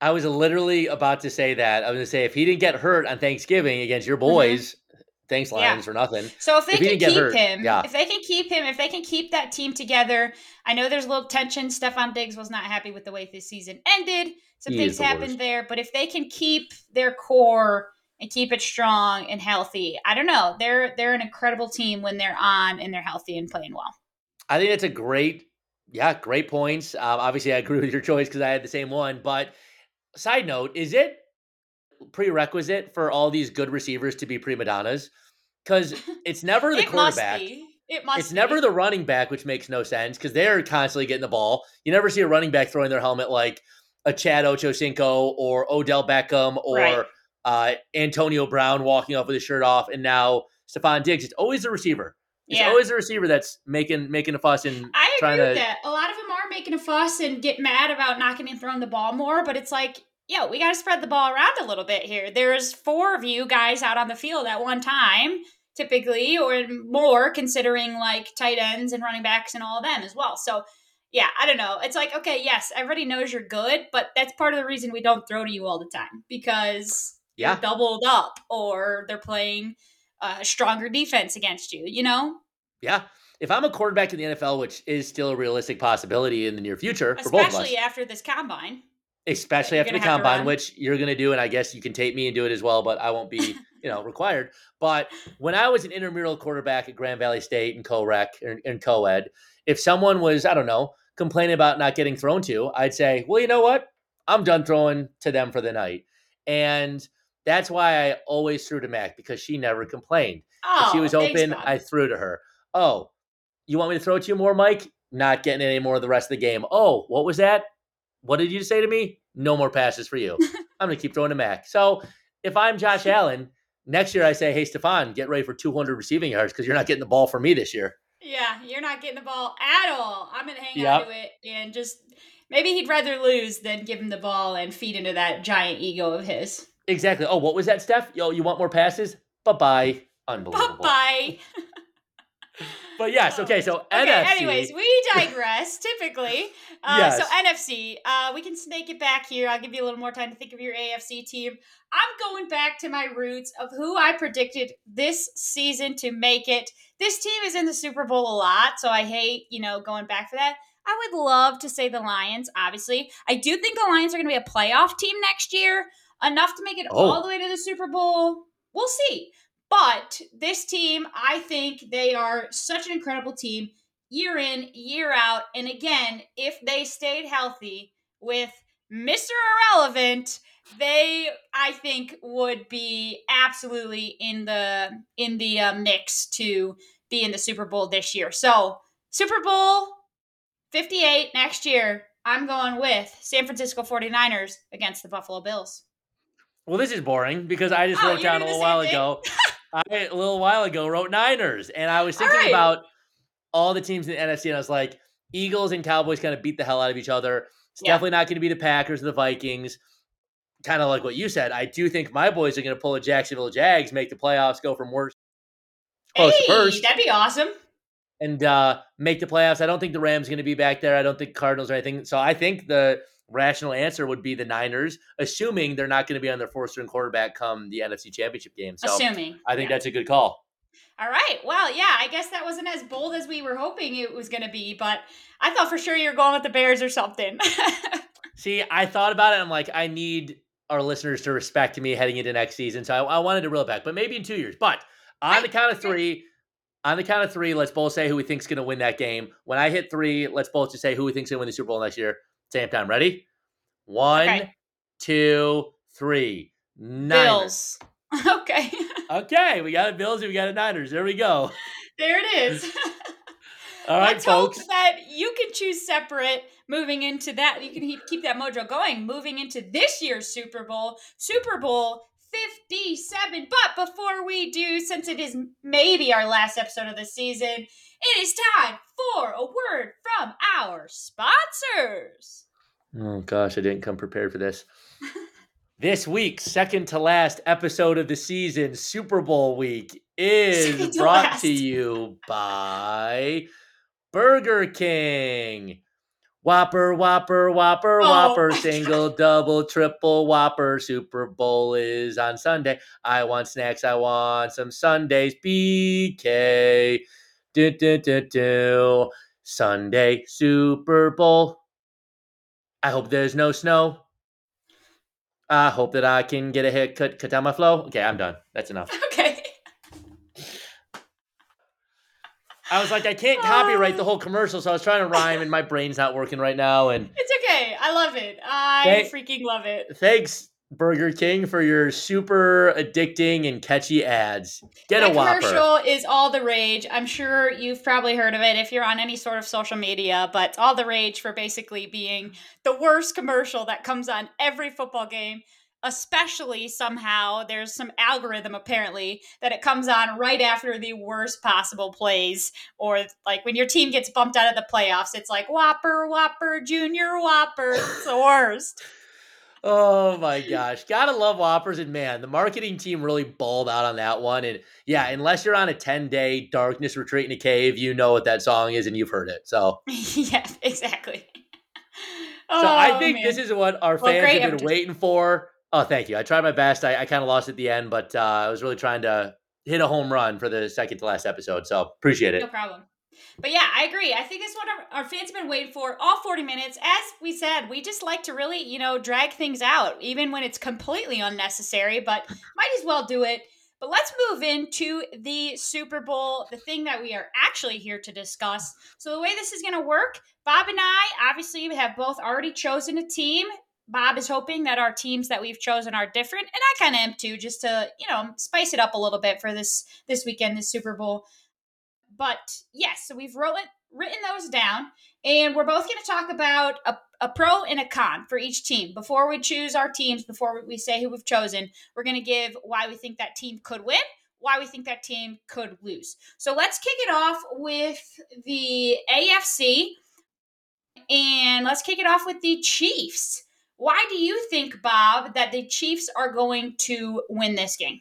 I was literally about to say that. I was going to say if he didn't get hurt on Thanksgiving against your mm-hmm. boys, thanks Mm-hmm. Yeah. Lions for nothing. So if they If can keep hurt, him, yeah. if they can keep him, if they can keep that team together, I know there's a little tension. Stefon Diggs was not happy with the way this season ended. Some He things the happened worst. there, but if they can keep their core and keep it strong and healthy, I don't know. They're they're an incredible team when they're on and they're healthy and playing well. I think that's a great, yeah, great points. Um, obviously, I agree with your choice because I had the same one. But side note, is it prerequisite for all these good receivers to be prima donnas? Because it's never the it must quarterback. be. It must. It's be. never the running back, which makes no sense because they're constantly getting the ball. You never see a running back throwing their helmet like a Chad Ochocinco or Odell Beckham or Right. uh, Antonio Brown walking off with his shirt off, and now Stefon Diggs. It's always the receiver. It's Yeah. always the receiver that's making making a fuss and I agree with to- that. A lot of them are making a fuss and get mad about not getting thrown the ball more, but it's like, yo, we got to spread the ball around a little bit here. There's four of you guys out on the field at one time, typically, or more, considering like tight ends and running backs and all of them as well. So, yeah, I don't know. It's like, okay, yes, everybody knows you're good, but that's part of the reason we don't throw to you all the time because Yeah. you're doubled up or they're playing a stronger defense against you, you know? yeah. If I'm a quarterback in the NFL, which is still a realistic possibility in the near future for both of us, Especially after this combine. Especially after the gonna have to combine, which you're going to do, and I guess you can tape me and do it as well, but I won't be, you know, required. But when I was an intramural quarterback at Grand Valley State and co-rec and, and co-ed, if someone was, I don't know, complaining about not getting thrown to, I'd say, well, you know what? I'm done throwing to them for the night, and that's why I always threw to Mack because she never complained. Oh, if she oh, was open, Bob. I threw to her. Oh, you want me to throw to you more, Mike? Not getting any more of the rest of the game. Oh, what was that? What did you say to me? No more passes for you. I'm going to keep throwing to Mack. So if I'm Josh Allen, next year I say, hey, Stefon, get ready for 200 receiving yards because you're not getting the ball for me this year. Yeah, you're not getting the ball at all. I'm gonna hang Yep. on to it and just maybe he'd rather lose than give him the ball and feed into that giant ego of his. Exactly. Oh, what was that, Steph? Yo, you want more passes? Bye bye. Bye Unbelievable. bye. But yes, okay, so okay. NFC. Anyways, we digress. typically, uh, so NFC, uh, we can snake it back here. I'll give you a little more time to think of your AFC team. I'm going back to my roots of who I predicted this season to make it. This team is in the Super Bowl a lot, so I hate you know going back for that. I would love to say the Lions. Obviously, I do think the Lions are going to be a playoff team next year, enough to make it Oh. all the way to the Super Bowl. We'll see. But this team, I think they are such an incredible team year in, year out. And again, if they stayed healthy with Mr. Irrelevant, they I think would be absolutely in the in the uh, mix to be in the Super Bowl this year. So, Super Bowl 58 next year. I'm going with San Francisco 49ers against the Buffalo Bills. Well, this is boring because I just Oh, wrote down a little while thing? ago. I a little while ago wrote Niners, and I was thinking right. about all the teams in the NFC, and I was like, Eagles and Cowboys kind of beat the hell out of each other. It's Yeah. definitely not going to be the Packers or the Vikings. Kind of like what you said. I do think my boys are going to pull a Jacksonville Jags, make the playoffs, go from worst close hey, to first, that'd be awesome. and uh, make the playoffs. I don't think the Rams going to be back there. I don't think Cardinals or anything. So I think the rational answer would be the Niners, assuming they're not going to be on their fourth string quarterback come the NFC Championship game. So Assuming. I think Yeah. that's a good call. All right. Well, yeah, I guess that wasn't as bold as we were hoping it was going to be, but I thought for sure you were going with the Bears or something. See, I thought about it. I'm like, I need our listeners to respect me heading into next season. So I, I wanted to reel it back, but maybe in two years. But on Right. the count of three, on the count of three, let's both say who we think's going to win that game. When I hit three, let's both just say who we think's going to win the Super Bowl next year. Same time. Ready? One, Okay. two, three. Niners. Bills. okay. Okay, we got a Bills and we got a Niners. There we go. there it is. All right, Let's folks. hope that you can choose separate moving into that. You can keep- keep that mojo going moving into this year's Super Bowl, Super Bowl 57. But before we do, since it is maybe our last episode of the season, it is time for a word from our sponsors. Oh gosh, I didn't come prepared for this. this week's second to last episode of the season, Super Bowl week, is brought last. to you by Burger King. Whopper, Whopper, Whopper, Oh Whopper, single, double, triple, Whopper. Super Bowl is on Sunday. I want snacks. I want some Sundays. BK. Do, do, do, do. Sunday Super Bowl. I hope there's no snow. I hope that I can get a haircut, cut down my flow. Okay, I'm done. That's enough. Okay. I was like, I can't copyright the ah. whole commercial, so I was trying to rhyme, and my brain's not working right now. And It's okay. I love it. I Thank- freaking love it. thanks, Burger King, for your super addicting and catchy ads. Get that a Whopper. commercial is all the rage. I'm sure you've probably heard of it if you're on any sort of social media, but it's all the rage for basically being the worst commercial that comes on every football game. Especially somehow there's some algorithm apparently that it comes on right after the worst possible plays, or like when your team gets bumped out of the playoffs, it's like Whopper, Whopper, Junior Whopper. It's the worst. Oh my gosh. Gotta love Whoppers. And man, the marketing team really balled out on that one. And yeah, unless you're on a 10 day darkness retreat in a cave, you know what that song is and you've heard it. So, yeah, exactly. so I Oh, think man. this is what our Well, fans great have been waiting for. Oh, thank you. I tried my best. I, I kind of lost at the end, but uh, I was really trying to hit a home run for the second to last episode. So appreciate it. No problem. But yeah, I agree. I think this is what our, our fans have been waiting for all 40 minutes. As we said, we just like to really, you know, drag things out, even when it's completely unnecessary, but might as well do it. But let's move into the Super Bowl, the thing that we are actually here to discuss. So, the way this is going to work, Bob and I obviously have both already chosen a team. Bob is hoping that our teams that we've chosen are different, and I kind of am too, just to you know spice it up a little bit for this this weekend, this Super Bowl. But yes, so we've wrote, written those down, and we're both going to talk about a, a pro and a con for each team. Before we choose our teams, before we say who we've chosen, we're going to give why we think that team could win, why we think that team could lose. So let's kick it off with the AFC, and let's kick it off with the Chiefs. Why do you think, Bob, that the Chiefs are going to win this game?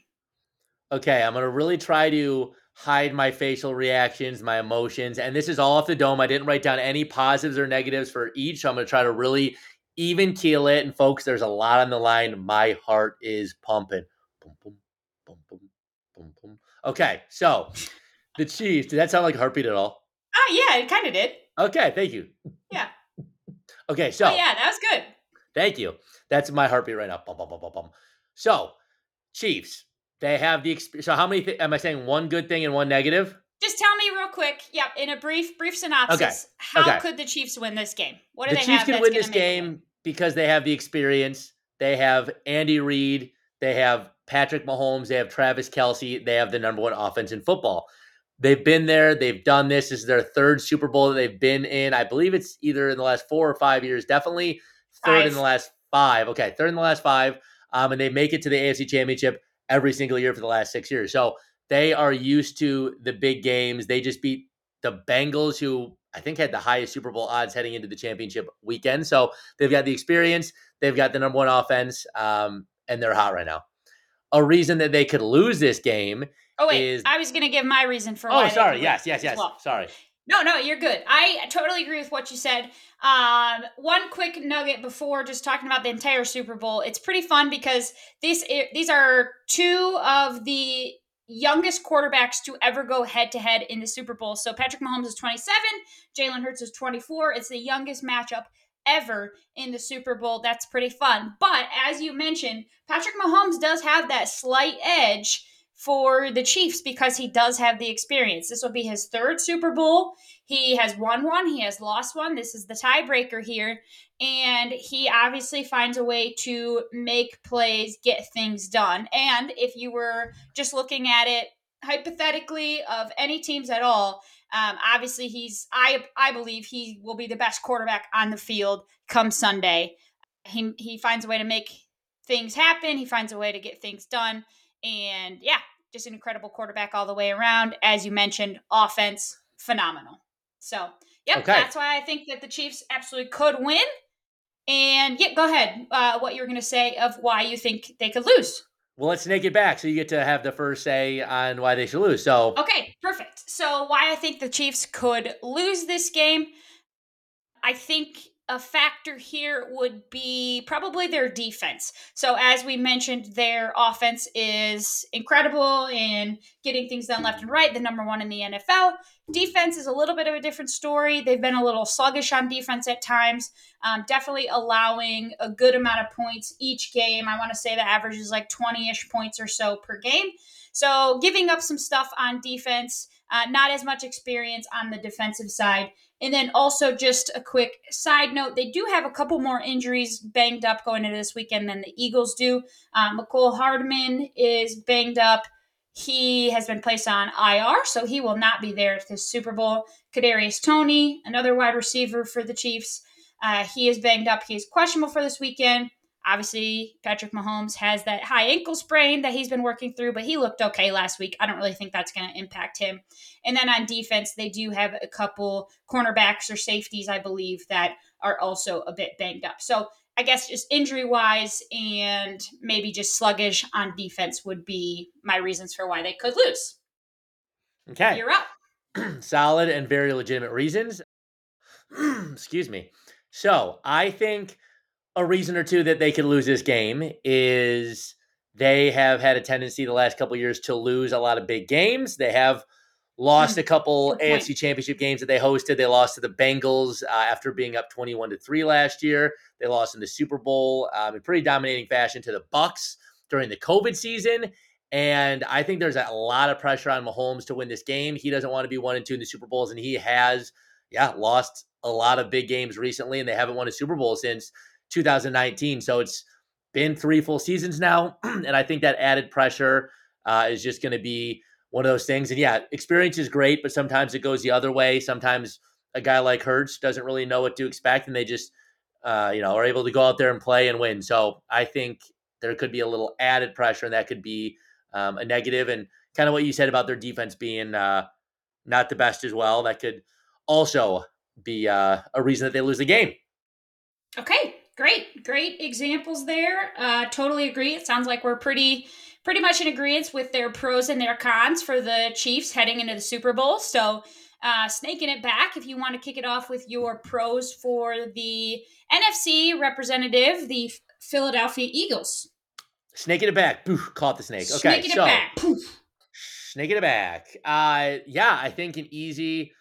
Okay, I'm gonna really try to hide my facial reactions, my emotions, and this is all off the dome. I didn't write down any positives or negatives for each. So I'm gonna try to really even keel it. And folks, there's a lot on the line. My heart is pumping. Boom, boom, boom, boom, boom, boom. Okay, so the Chiefs. Did that sound like a heartbeat at all? Oh, yeah, it kind of did. Okay, thank you. Yeah. Okay, oh, so Oh, yeah, that was good. Thank you. That's my heartbeat right now. Bum, bum, bum. So, Chiefs, they have the experience. So, how many th- am I saying? One good thing and one negative? Just tell me real quick. Yep, in a brief, brief synopsis. Okay. How okay. could the Chiefs win this game? What do the they Chiefs have can that's win gonna this game win? because they have the experience. They have Andy Reid. They have Patrick Mahomes. They have Travis Kelce. They have the number one offense in football. They've been there. They've done this. This is their third Super Bowl that they've been in. I believe it's either in the last four or five years. Definitely third in the last five. Okay, third in the last five. Um, and they make it to the AFC Championship every single year for the last six years. So they are used to the big games. They just beat the Bengals, who I think had the highest Super Bowl odds heading into the championship weekend. So they've got the experience. They've got the number one offense, um, and they're hot right now. A reason that they could lose this game. Oh wait, is- I was going to give my reason for. Oh, sorry. Yes, yes, yes. well. Sorry. No, no, you're good. I totally agree with what you said. Um, one quick nugget before just talking about the entire Super Bowl. It's pretty fun because these these are two of the youngest quarterbacks to ever go head to head in the Super Bowl. So Patrick Mahomes is 27, Jalen Hurts is 24. It's the youngest matchup ever in the Super Bowl. That's pretty fun. But as you mentioned, Patrick Mahomes does have that slight edge for the Chiefs because he does have the experience. This will be his third Super Bowl. He has won one, he has lost one. This is the tiebreaker here. And he obviously finds a way to make plays, get things done. And if you were just looking at it hypothetically of any teams at all, um, obviously he's I I believe he will be the best quarterback on the field come Sunday. He he finds a way to make things happen. He finds a way to get things done. And yeah, just an incredible quarterback all the way around. As you mentioned, offense, phenomenal. So, yep, okay. that's why I think that the Chiefs absolutely could win. And yeah, go ahead. Uh, what you were going to say of why you think they could lose. Well, let's snake it back. So you get to have the first say on why they should lose. So okay, perfect. So why I think the Chiefs could lose this game. I think a factor here would be probably their defense. So, as we mentioned, their offense is incredible in getting things done left and right, the number one in the NFL. Defense is a little bit of a different story. They've been a little sluggish on defense at times, um, definitely allowing a good amount of points each game. I want to say the average is like 20 ish points or so per game. So, giving up some stuff on defense, uh, not as much experience on the defensive side. And then also just a quick side note, they do have a couple more injuries banged up going into this weekend than the Eagles do. Um, Mecole Hardman is banged up. He has been placed on IR, so he will not be there at this Super Bowl. Kadarius Toney, another wide receiver for the Chiefs, uh, he is banged up. He is questionable for this weekend. Obviously, Patrick Mahomes has that high ankle sprain that he's been working through, but he looked okay last week. I don't really think that's going to impact him. And then on defense, they do have a couple cornerbacks or safeties, I believe, that are also a bit banged up. So I guess just injury wise and maybe just sluggish on defense would be my reasons for why they could lose. Okay. You're up. Solid and very legitimate reasons. Excuse me. So I think a reason or two that they could lose this game is they have had a tendency the last couple years to lose a lot of big games. They have lost hmm. a couple AFC Championship games that they hosted. They lost to the Bengals uh, after being up twenty-one to three last year. They lost in the Super Bowl um, in pretty dominating fashion to the Bucks during the COVID season. And I think there's a lot of pressure on Mahomes to win this game. He doesn't want to be one and two in the Super Bowls, and he has, yeah, lost a lot of big games recently, and they haven't won a Super Bowl since 2019. So it's been three full seasons now. and I think that added pressure uh, is just going to be one of those things. And yeah, experience is great, but sometimes it goes the other way. Sometimes a guy like Hurts doesn't really know what to expect and they just, uh, you know, are able to go out there and play and win. So I think there could be a little added pressure and that could be um, a negative. And kind of what you said about their defense being uh, not the best as well, that could also be uh, a reason that they lose the game. Okay, Great, great examples there. Uh, totally agree. It sounds like we're pretty pretty much in agreement with their pros and their cons for the Chiefs heading into the Super Bowl. So, uh, snaking it back, if you want to kick it off with your pros for the NFC representative, the Philadelphia Eagles. Snaking it back. Poof, caught the snake. Okay, snaking so, it back. Poof. Snaking it back. Uh, yeah, I think an easy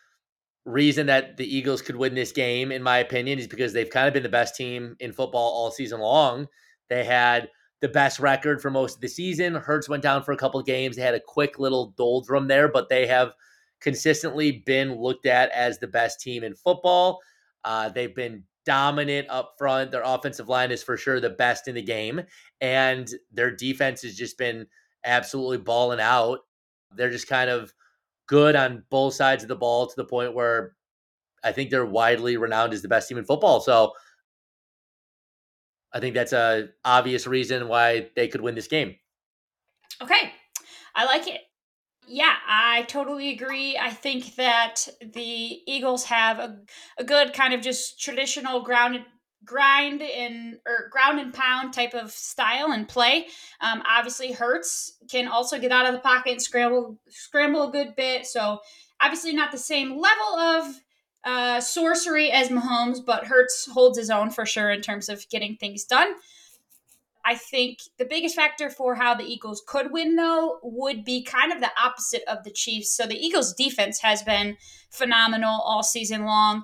reason that the Eagles could win this game, in my opinion, is because they've kind of been the best team in football all season long. They had the best record for most of the season. Hurts went down for a couple games. They had a quick little doldrum there, but they have consistently been looked at as the best team in football. Uh, they've been dominant up front. Their offensive line is for sure the best in the game, and their defense has just been absolutely balling out. They're just kind of good on both sides of the ball to the point where I think they're widely renowned as the best team in football. So I think that's a obvious reason why they could win this game. Okay. I like it. Yeah, I totally agree. I think that the Eagles have a, a good kind of just traditional grounded grind and or ground and pound type of style and play. Um, obviously, Hurts can also get out of the pocket and scramble scramble a good bit. So obviously, not the same level of uh, sorcery as Mahomes, but Hurts holds his own for sure in terms of getting things done. I think the biggest factor for how the Eagles could win, though, would be kind of the opposite of the Chiefs. So the Eagles' defense has been phenomenal all season long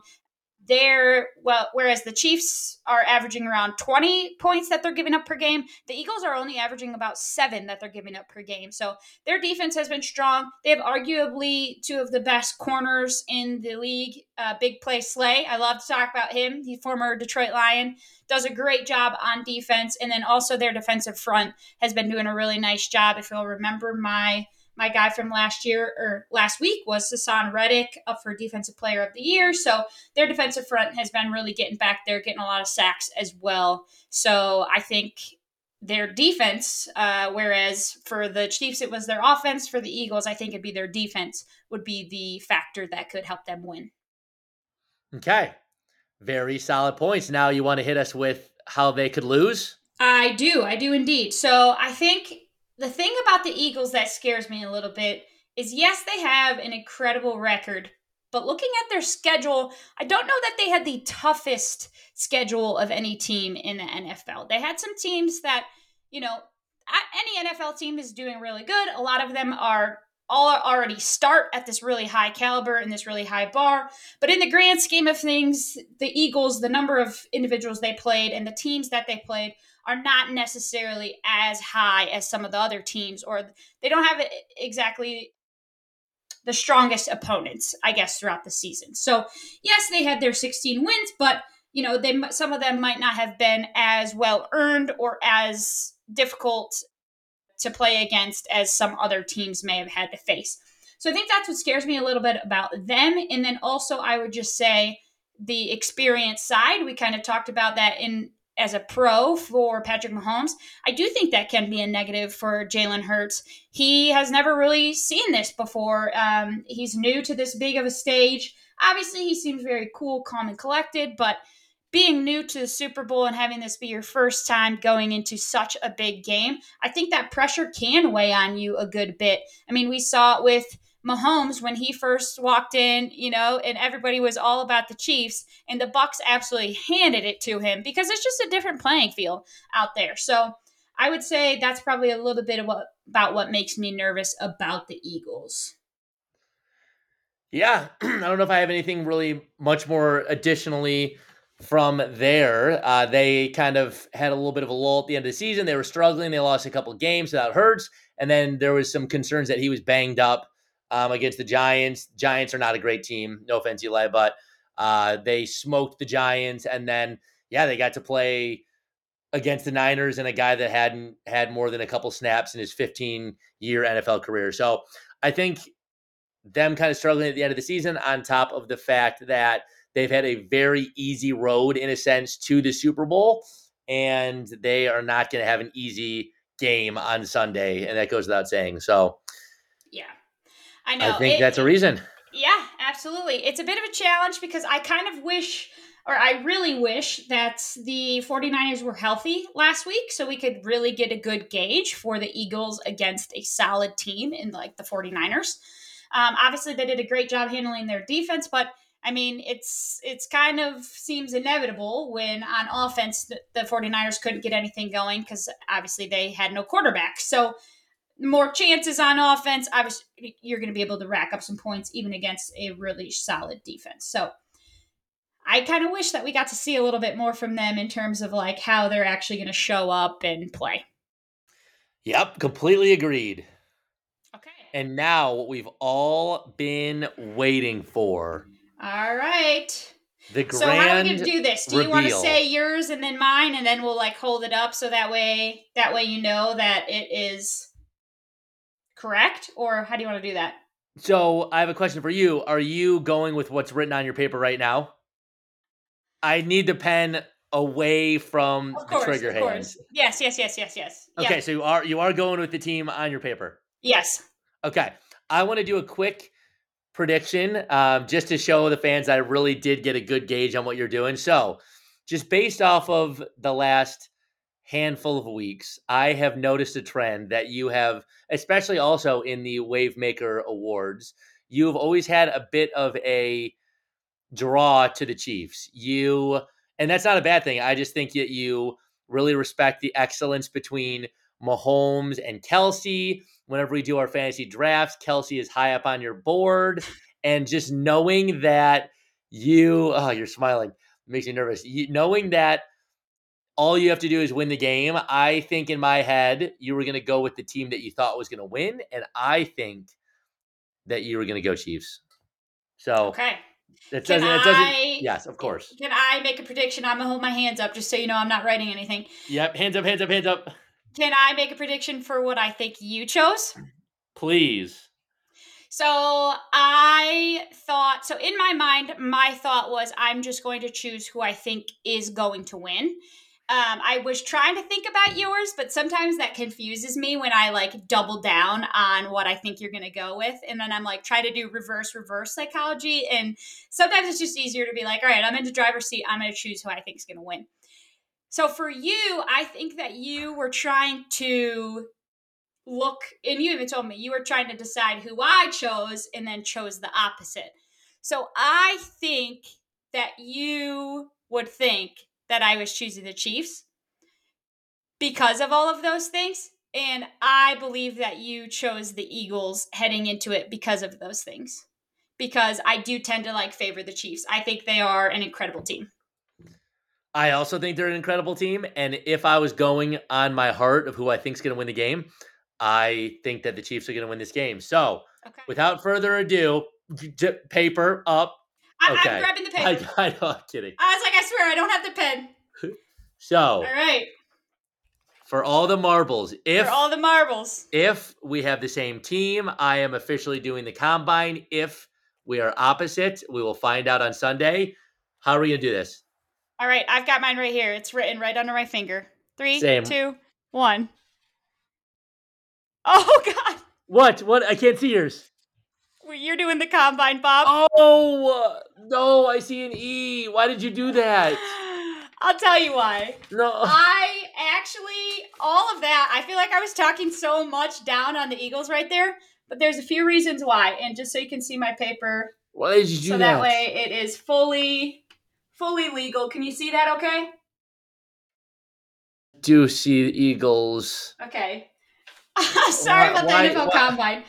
they're well whereas the chiefs are averaging around 20 points that they're giving up per game the eagles are only averaging about seven that they're giving up per game. So their defense has been strong. They have arguably two of the best corners in the league uh, big play slay. I love to talk about him the former detroit lion. Does a great job on defense. And then also their defensive front has been doing a really nice job. If you'll remember my my guy from last year or last week was Haason Reddick up for Defensive Player of the Year. So their defensive front has been really getting back there, getting a lot of sacks as well. So I think their defense, uh, whereas for the Chiefs it was their offense, for the Eagles I think it'd be their defense would be the factor that could help them win. Okay, very solid points. Now you want to hit us with how they could lose. I do, I do indeed. So I think the thing about the Eagles that scares me a little bit is yes, they have an incredible record, but looking at their schedule, I don't know that they had the toughest schedule of any team in the NFL. They had some teams that, you know, any NFL team is doing really good. A lot of them are all already start at this really high caliber and this really high bar. But in the grand scheme of things, the Eagles, the number of individuals they played and the teams that they played are not necessarily as high as some of the other teams, or they don't have eh, exactly the strongest opponents, I guess, throughout the season. So, yes, they had their 16 wins, but you know, they some of them might not have been as well earned or as difficult to play against as some other teams may have had to face. So I think that's what scares me a little bit about them. And then also, I would just say the experience side. We kind of talked about that in as a pro for Patrick Mahomes. I do think that can be a negative for Jalen Hurts. He has never really seen this before. Um, he's new to this big of a stage. Obviously, he seems very cool, calm, and collected, but being new to the Super Bowl and having this be your first time going into such a big game, I think that pressure can weigh on you a good bit. I mean, we saw it with Mahomes when he first walked in, you know, and everybody was all about the Chiefs, and the Bucks absolutely handed it to him because it's just a different playing field out there. So I would say that's probably a little bit of what, about what makes me nervous about the Eagles. Yeah, I don't know if I have anything really much more additionally from there. Uh, they kind of had a little bit of a lull at the end of the season. They were struggling. They lost a couple games without Hurts, and then there was some concerns that he was banged up um, against the Giants. Giants are not a great team. No offense, Eli, but uh, they smoked the Giants, and then yeah, they got to play against the Niners and a guy that hadn't had more than a couple snaps in his 15 year NFL career. So I think them kind of struggling at the end of the season, on top of the fact that they've had a very easy road in a sense to the Super Bowl, and they are not going to have an easy game on Sunday, and that goes without saying. So, yeah, I know. I think it, that's a reason. Yeah, absolutely. It's a bit of a challenge because I kind of wish or I really wish that the 49ers were healthy last week so we could really get a good gauge for the Eagles against a solid team in like the 49ers. Um, obviously, they did a great job handling their defense, but I mean, it's it's kind of seems inevitable when on offense the, the 49ers couldn't get anything going because obviously they had no quarterback. So more chances on offense, obviously you're going to be able to rack up some points even against a really solid defense. So I kind of wish that we got to see a little bit more from them in terms of like how they're actually going to show up and play. Yep, completely agreed. Okay. And now what we've all been waiting for. All right. The grand so how are we gonna do this? Do reveal. you want to say yours and then mine, and then we'll like hold it up so that way that way you know that it is correct, or how do you want to do that? So I have a question for you. Are you going with what's written on your paper right now? I need the pen away from course, the trigger of course. hands. Yes, yes, yes, yes, yes. Okay, Yeah. so you are you are going with the team on your paper. Yes. Okay, I want to do a quick prediction um, just to show the fans I really did get a good gauge on what you're doing. So, just based off of the last handful of weeks, I have noticed a trend that you have, especially also in the Wavemaker Awards, you have always had a bit of a draw to the Chiefs. You, and that's not a bad thing. I just think that you really respect the excellence between Mahomes and Kelce. Whenever we do our fantasy drafts, Kelce is high up on your board. And just knowing that you, oh, you're smiling. makes me nervous. You, knowing that all you have to do is win the game. I think in my head you were going to go with the team that you thought was going to win, and I think that you were going to go Chiefs. So okay, it doesn't. Can it doesn't. I, yes, of course. Can I make a prediction? I'm gonna hold my hands up just so you know I'm not writing anything. Yep, hands up, hands up, hands up. Can I make a prediction for what I think you chose? Please. So I thought, so in my mind, my thought was I'm just going to choose who I think is going to win. Um, I was trying to think about yours, but sometimes that confuses me when I like double down on what I think you're going to go with. And then I'm like, try to do reverse, reverse psychology. And sometimes it's just easier to be like, all right, I'm in the driver's seat. I'm going to choose who I think is going to win. So for you, I think that you were trying to look, and you even told me you were trying to decide who I chose and then chose the opposite. So I think that you would think that I was choosing the Chiefs because of all of those things. And I believe that you chose the Eagles heading into it because of those things. Because I do tend to like favor the Chiefs. I think they are an incredible team. I also think they're an incredible team. And if I was going on my heart of who I think is going to win the game, I think that the Chiefs are going to win this game. So, okay. without further ado, paper up, I, okay. I'm grabbing the pen. I, I know, I'm kidding. I was like, I swear, I don't have the pen. so, all right. For all the marbles, if for all the marbles, if we have the same team, I am officially doing the combine. If we are opposite, we will find out on Sunday. How are we gonna do this? All right, I've got mine right here. It's written right under my finger. Three, same. two, one. Oh God! What? What? I can't see yours. You're doing the combine, Bob. Oh no, I see an E. Why did you do that? I'll tell you why. No. I actually all of that. I feel like I was talking so much down on the Eagles right there, but there's a few reasons why. And just so you can see my paper. Why did you do so that? So that way it is fully fully legal. Can you see that okay? Do see the Eagles. Okay. Sorry why, about the NFL why? Combine.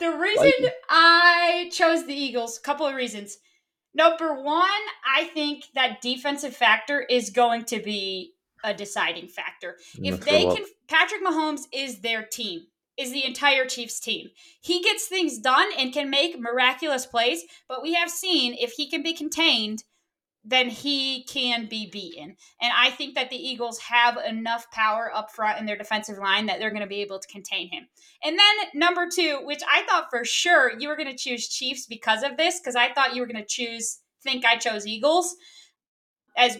The reason I chose the Eagles, a couple of reasons. Number one, I think that defensive factor is going to be a deciding factor. If they can, Patrick Mahomes is their team, is the entire Chiefs team. He gets things done and can make miraculous plays, but we have seen if he can be contained, then he can be beaten. And I think that the Eagles have enough power up front in their defensive line that they're going to be able to contain him. And then number two, which I thought for sure you were going to choose Chiefs because of this, because I thought you were going to choose, think I chose Eagles as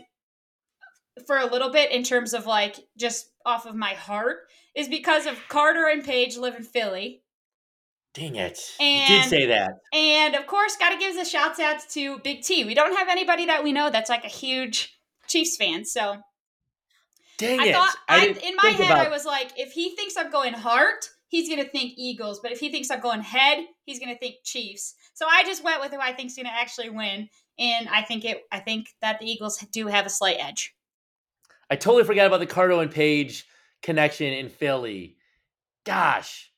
for a little bit in terms of like just off of my heart, is because of Carter and Paige live in Philly. Dang it. And, you did say that. And of course, got to give the shouts out to Big T. We don't have anybody that we know that's like a huge Chiefs fan. So Dang I it. Thought, I, I in my head, about... I was like, if he thinks I'm going heart, he's going to think Eagles. But if he thinks I'm going head, he's going to think Chiefs. So I just went with who I think's going to actually win. And I think it. I think that the Eagles do have a slight edge. I totally forgot about the Carter and Paige connection in Philly. Gosh,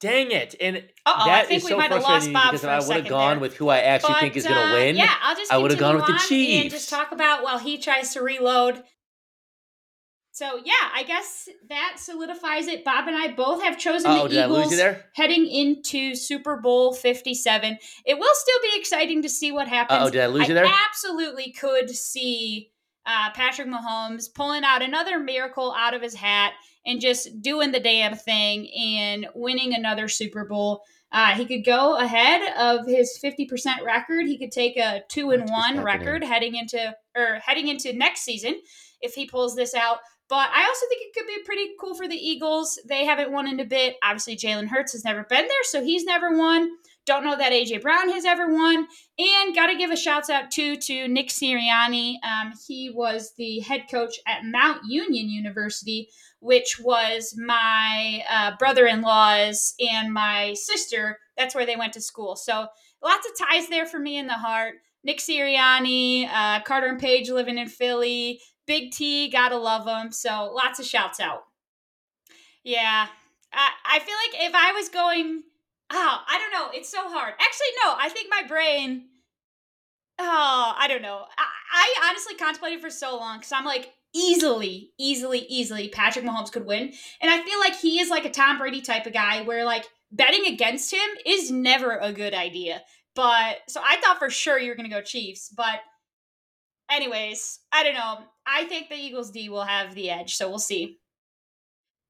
Dang it! And Uh-oh, that is so frustrating because I would have gone there. with who I actually think is going to uh, win. Yeah, I'll just I would have gone with the Chiefs and just talk about while he tries to reload. So yeah, I guess that solidifies it. Bob and I both have chosen Uh-oh, the Eagles heading into Super Bowl Fifty Seven. It will still be exciting to see what happens. Oh, did I lose I you there? Absolutely, could see uh, Patrick Mahomes pulling out another miracle out of his hat and just doing the damn thing and winning another Super Bowl. Uh, he could go ahead of his 50% record. He could take a two and one record heading into or heading into next season if he pulls this out. But I also think it could be pretty cool for the Eagles. They haven't won in a bit. Obviously, Jalen Hurts has never been there, so he's never won. Don't know that AJ Brown has ever won. And got to give a shout out too to Nick Sirianni. Um, he was the head coach at Mount Union University, which was my uh, brother in law's and my sister. That's where they went to school. So lots of ties there for me in the heart. Nick Sirianni, uh, Carter and Paige living in Philly, Big T, gotta love them. So lots of shouts out. Yeah, I, I feel like if I was going Oh, I don't know. It's so hard. Actually, no. I think my brain Oh, I don't know. I, I honestly contemplated for so long because I'm like, easily, easily, easily, Patrick Mahomes could win. And I feel like he is like a Tom Brady type of guy where like betting against him is never a good idea. But so I thought for sure you were going to go Chiefs. But, anyways, I don't know. I think the Eagles D will have the edge. So we'll see.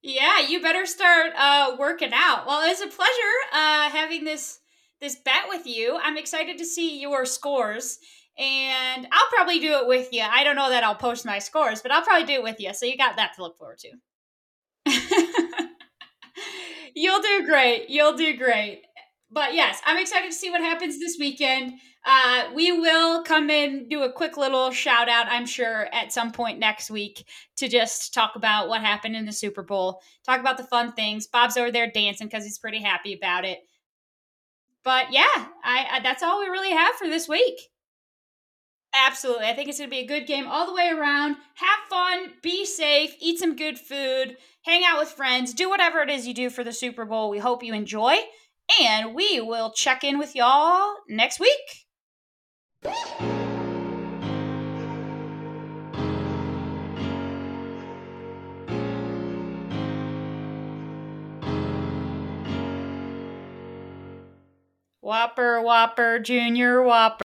Yeah, you better start uh, working out. Well, it's a pleasure uh, having this this bet with you. I'm excited to see your scores, and I'll probably do it with you. I don't know that I'll post my scores, but I'll probably do it with you. So you got that to look forward to. You'll do great. You'll do great. But yes, I'm excited to see what happens this weekend. Uh, we will come in, do a quick little shout out, I'm sure, at some point next week to just talk about what happened in the Super Bowl, talk about the fun things. Bob's over there dancing because he's pretty happy about it. But yeah, I, I that's all we really have for this week. Absolutely. I think it's going to be a good game all the way around. Have fun, be safe, eat some good food, hang out with friends, do whatever it is you do for the Super Bowl. We hope you enjoy, and we will check in with y'all next week. Whopper, Whopper, Junior Whopper.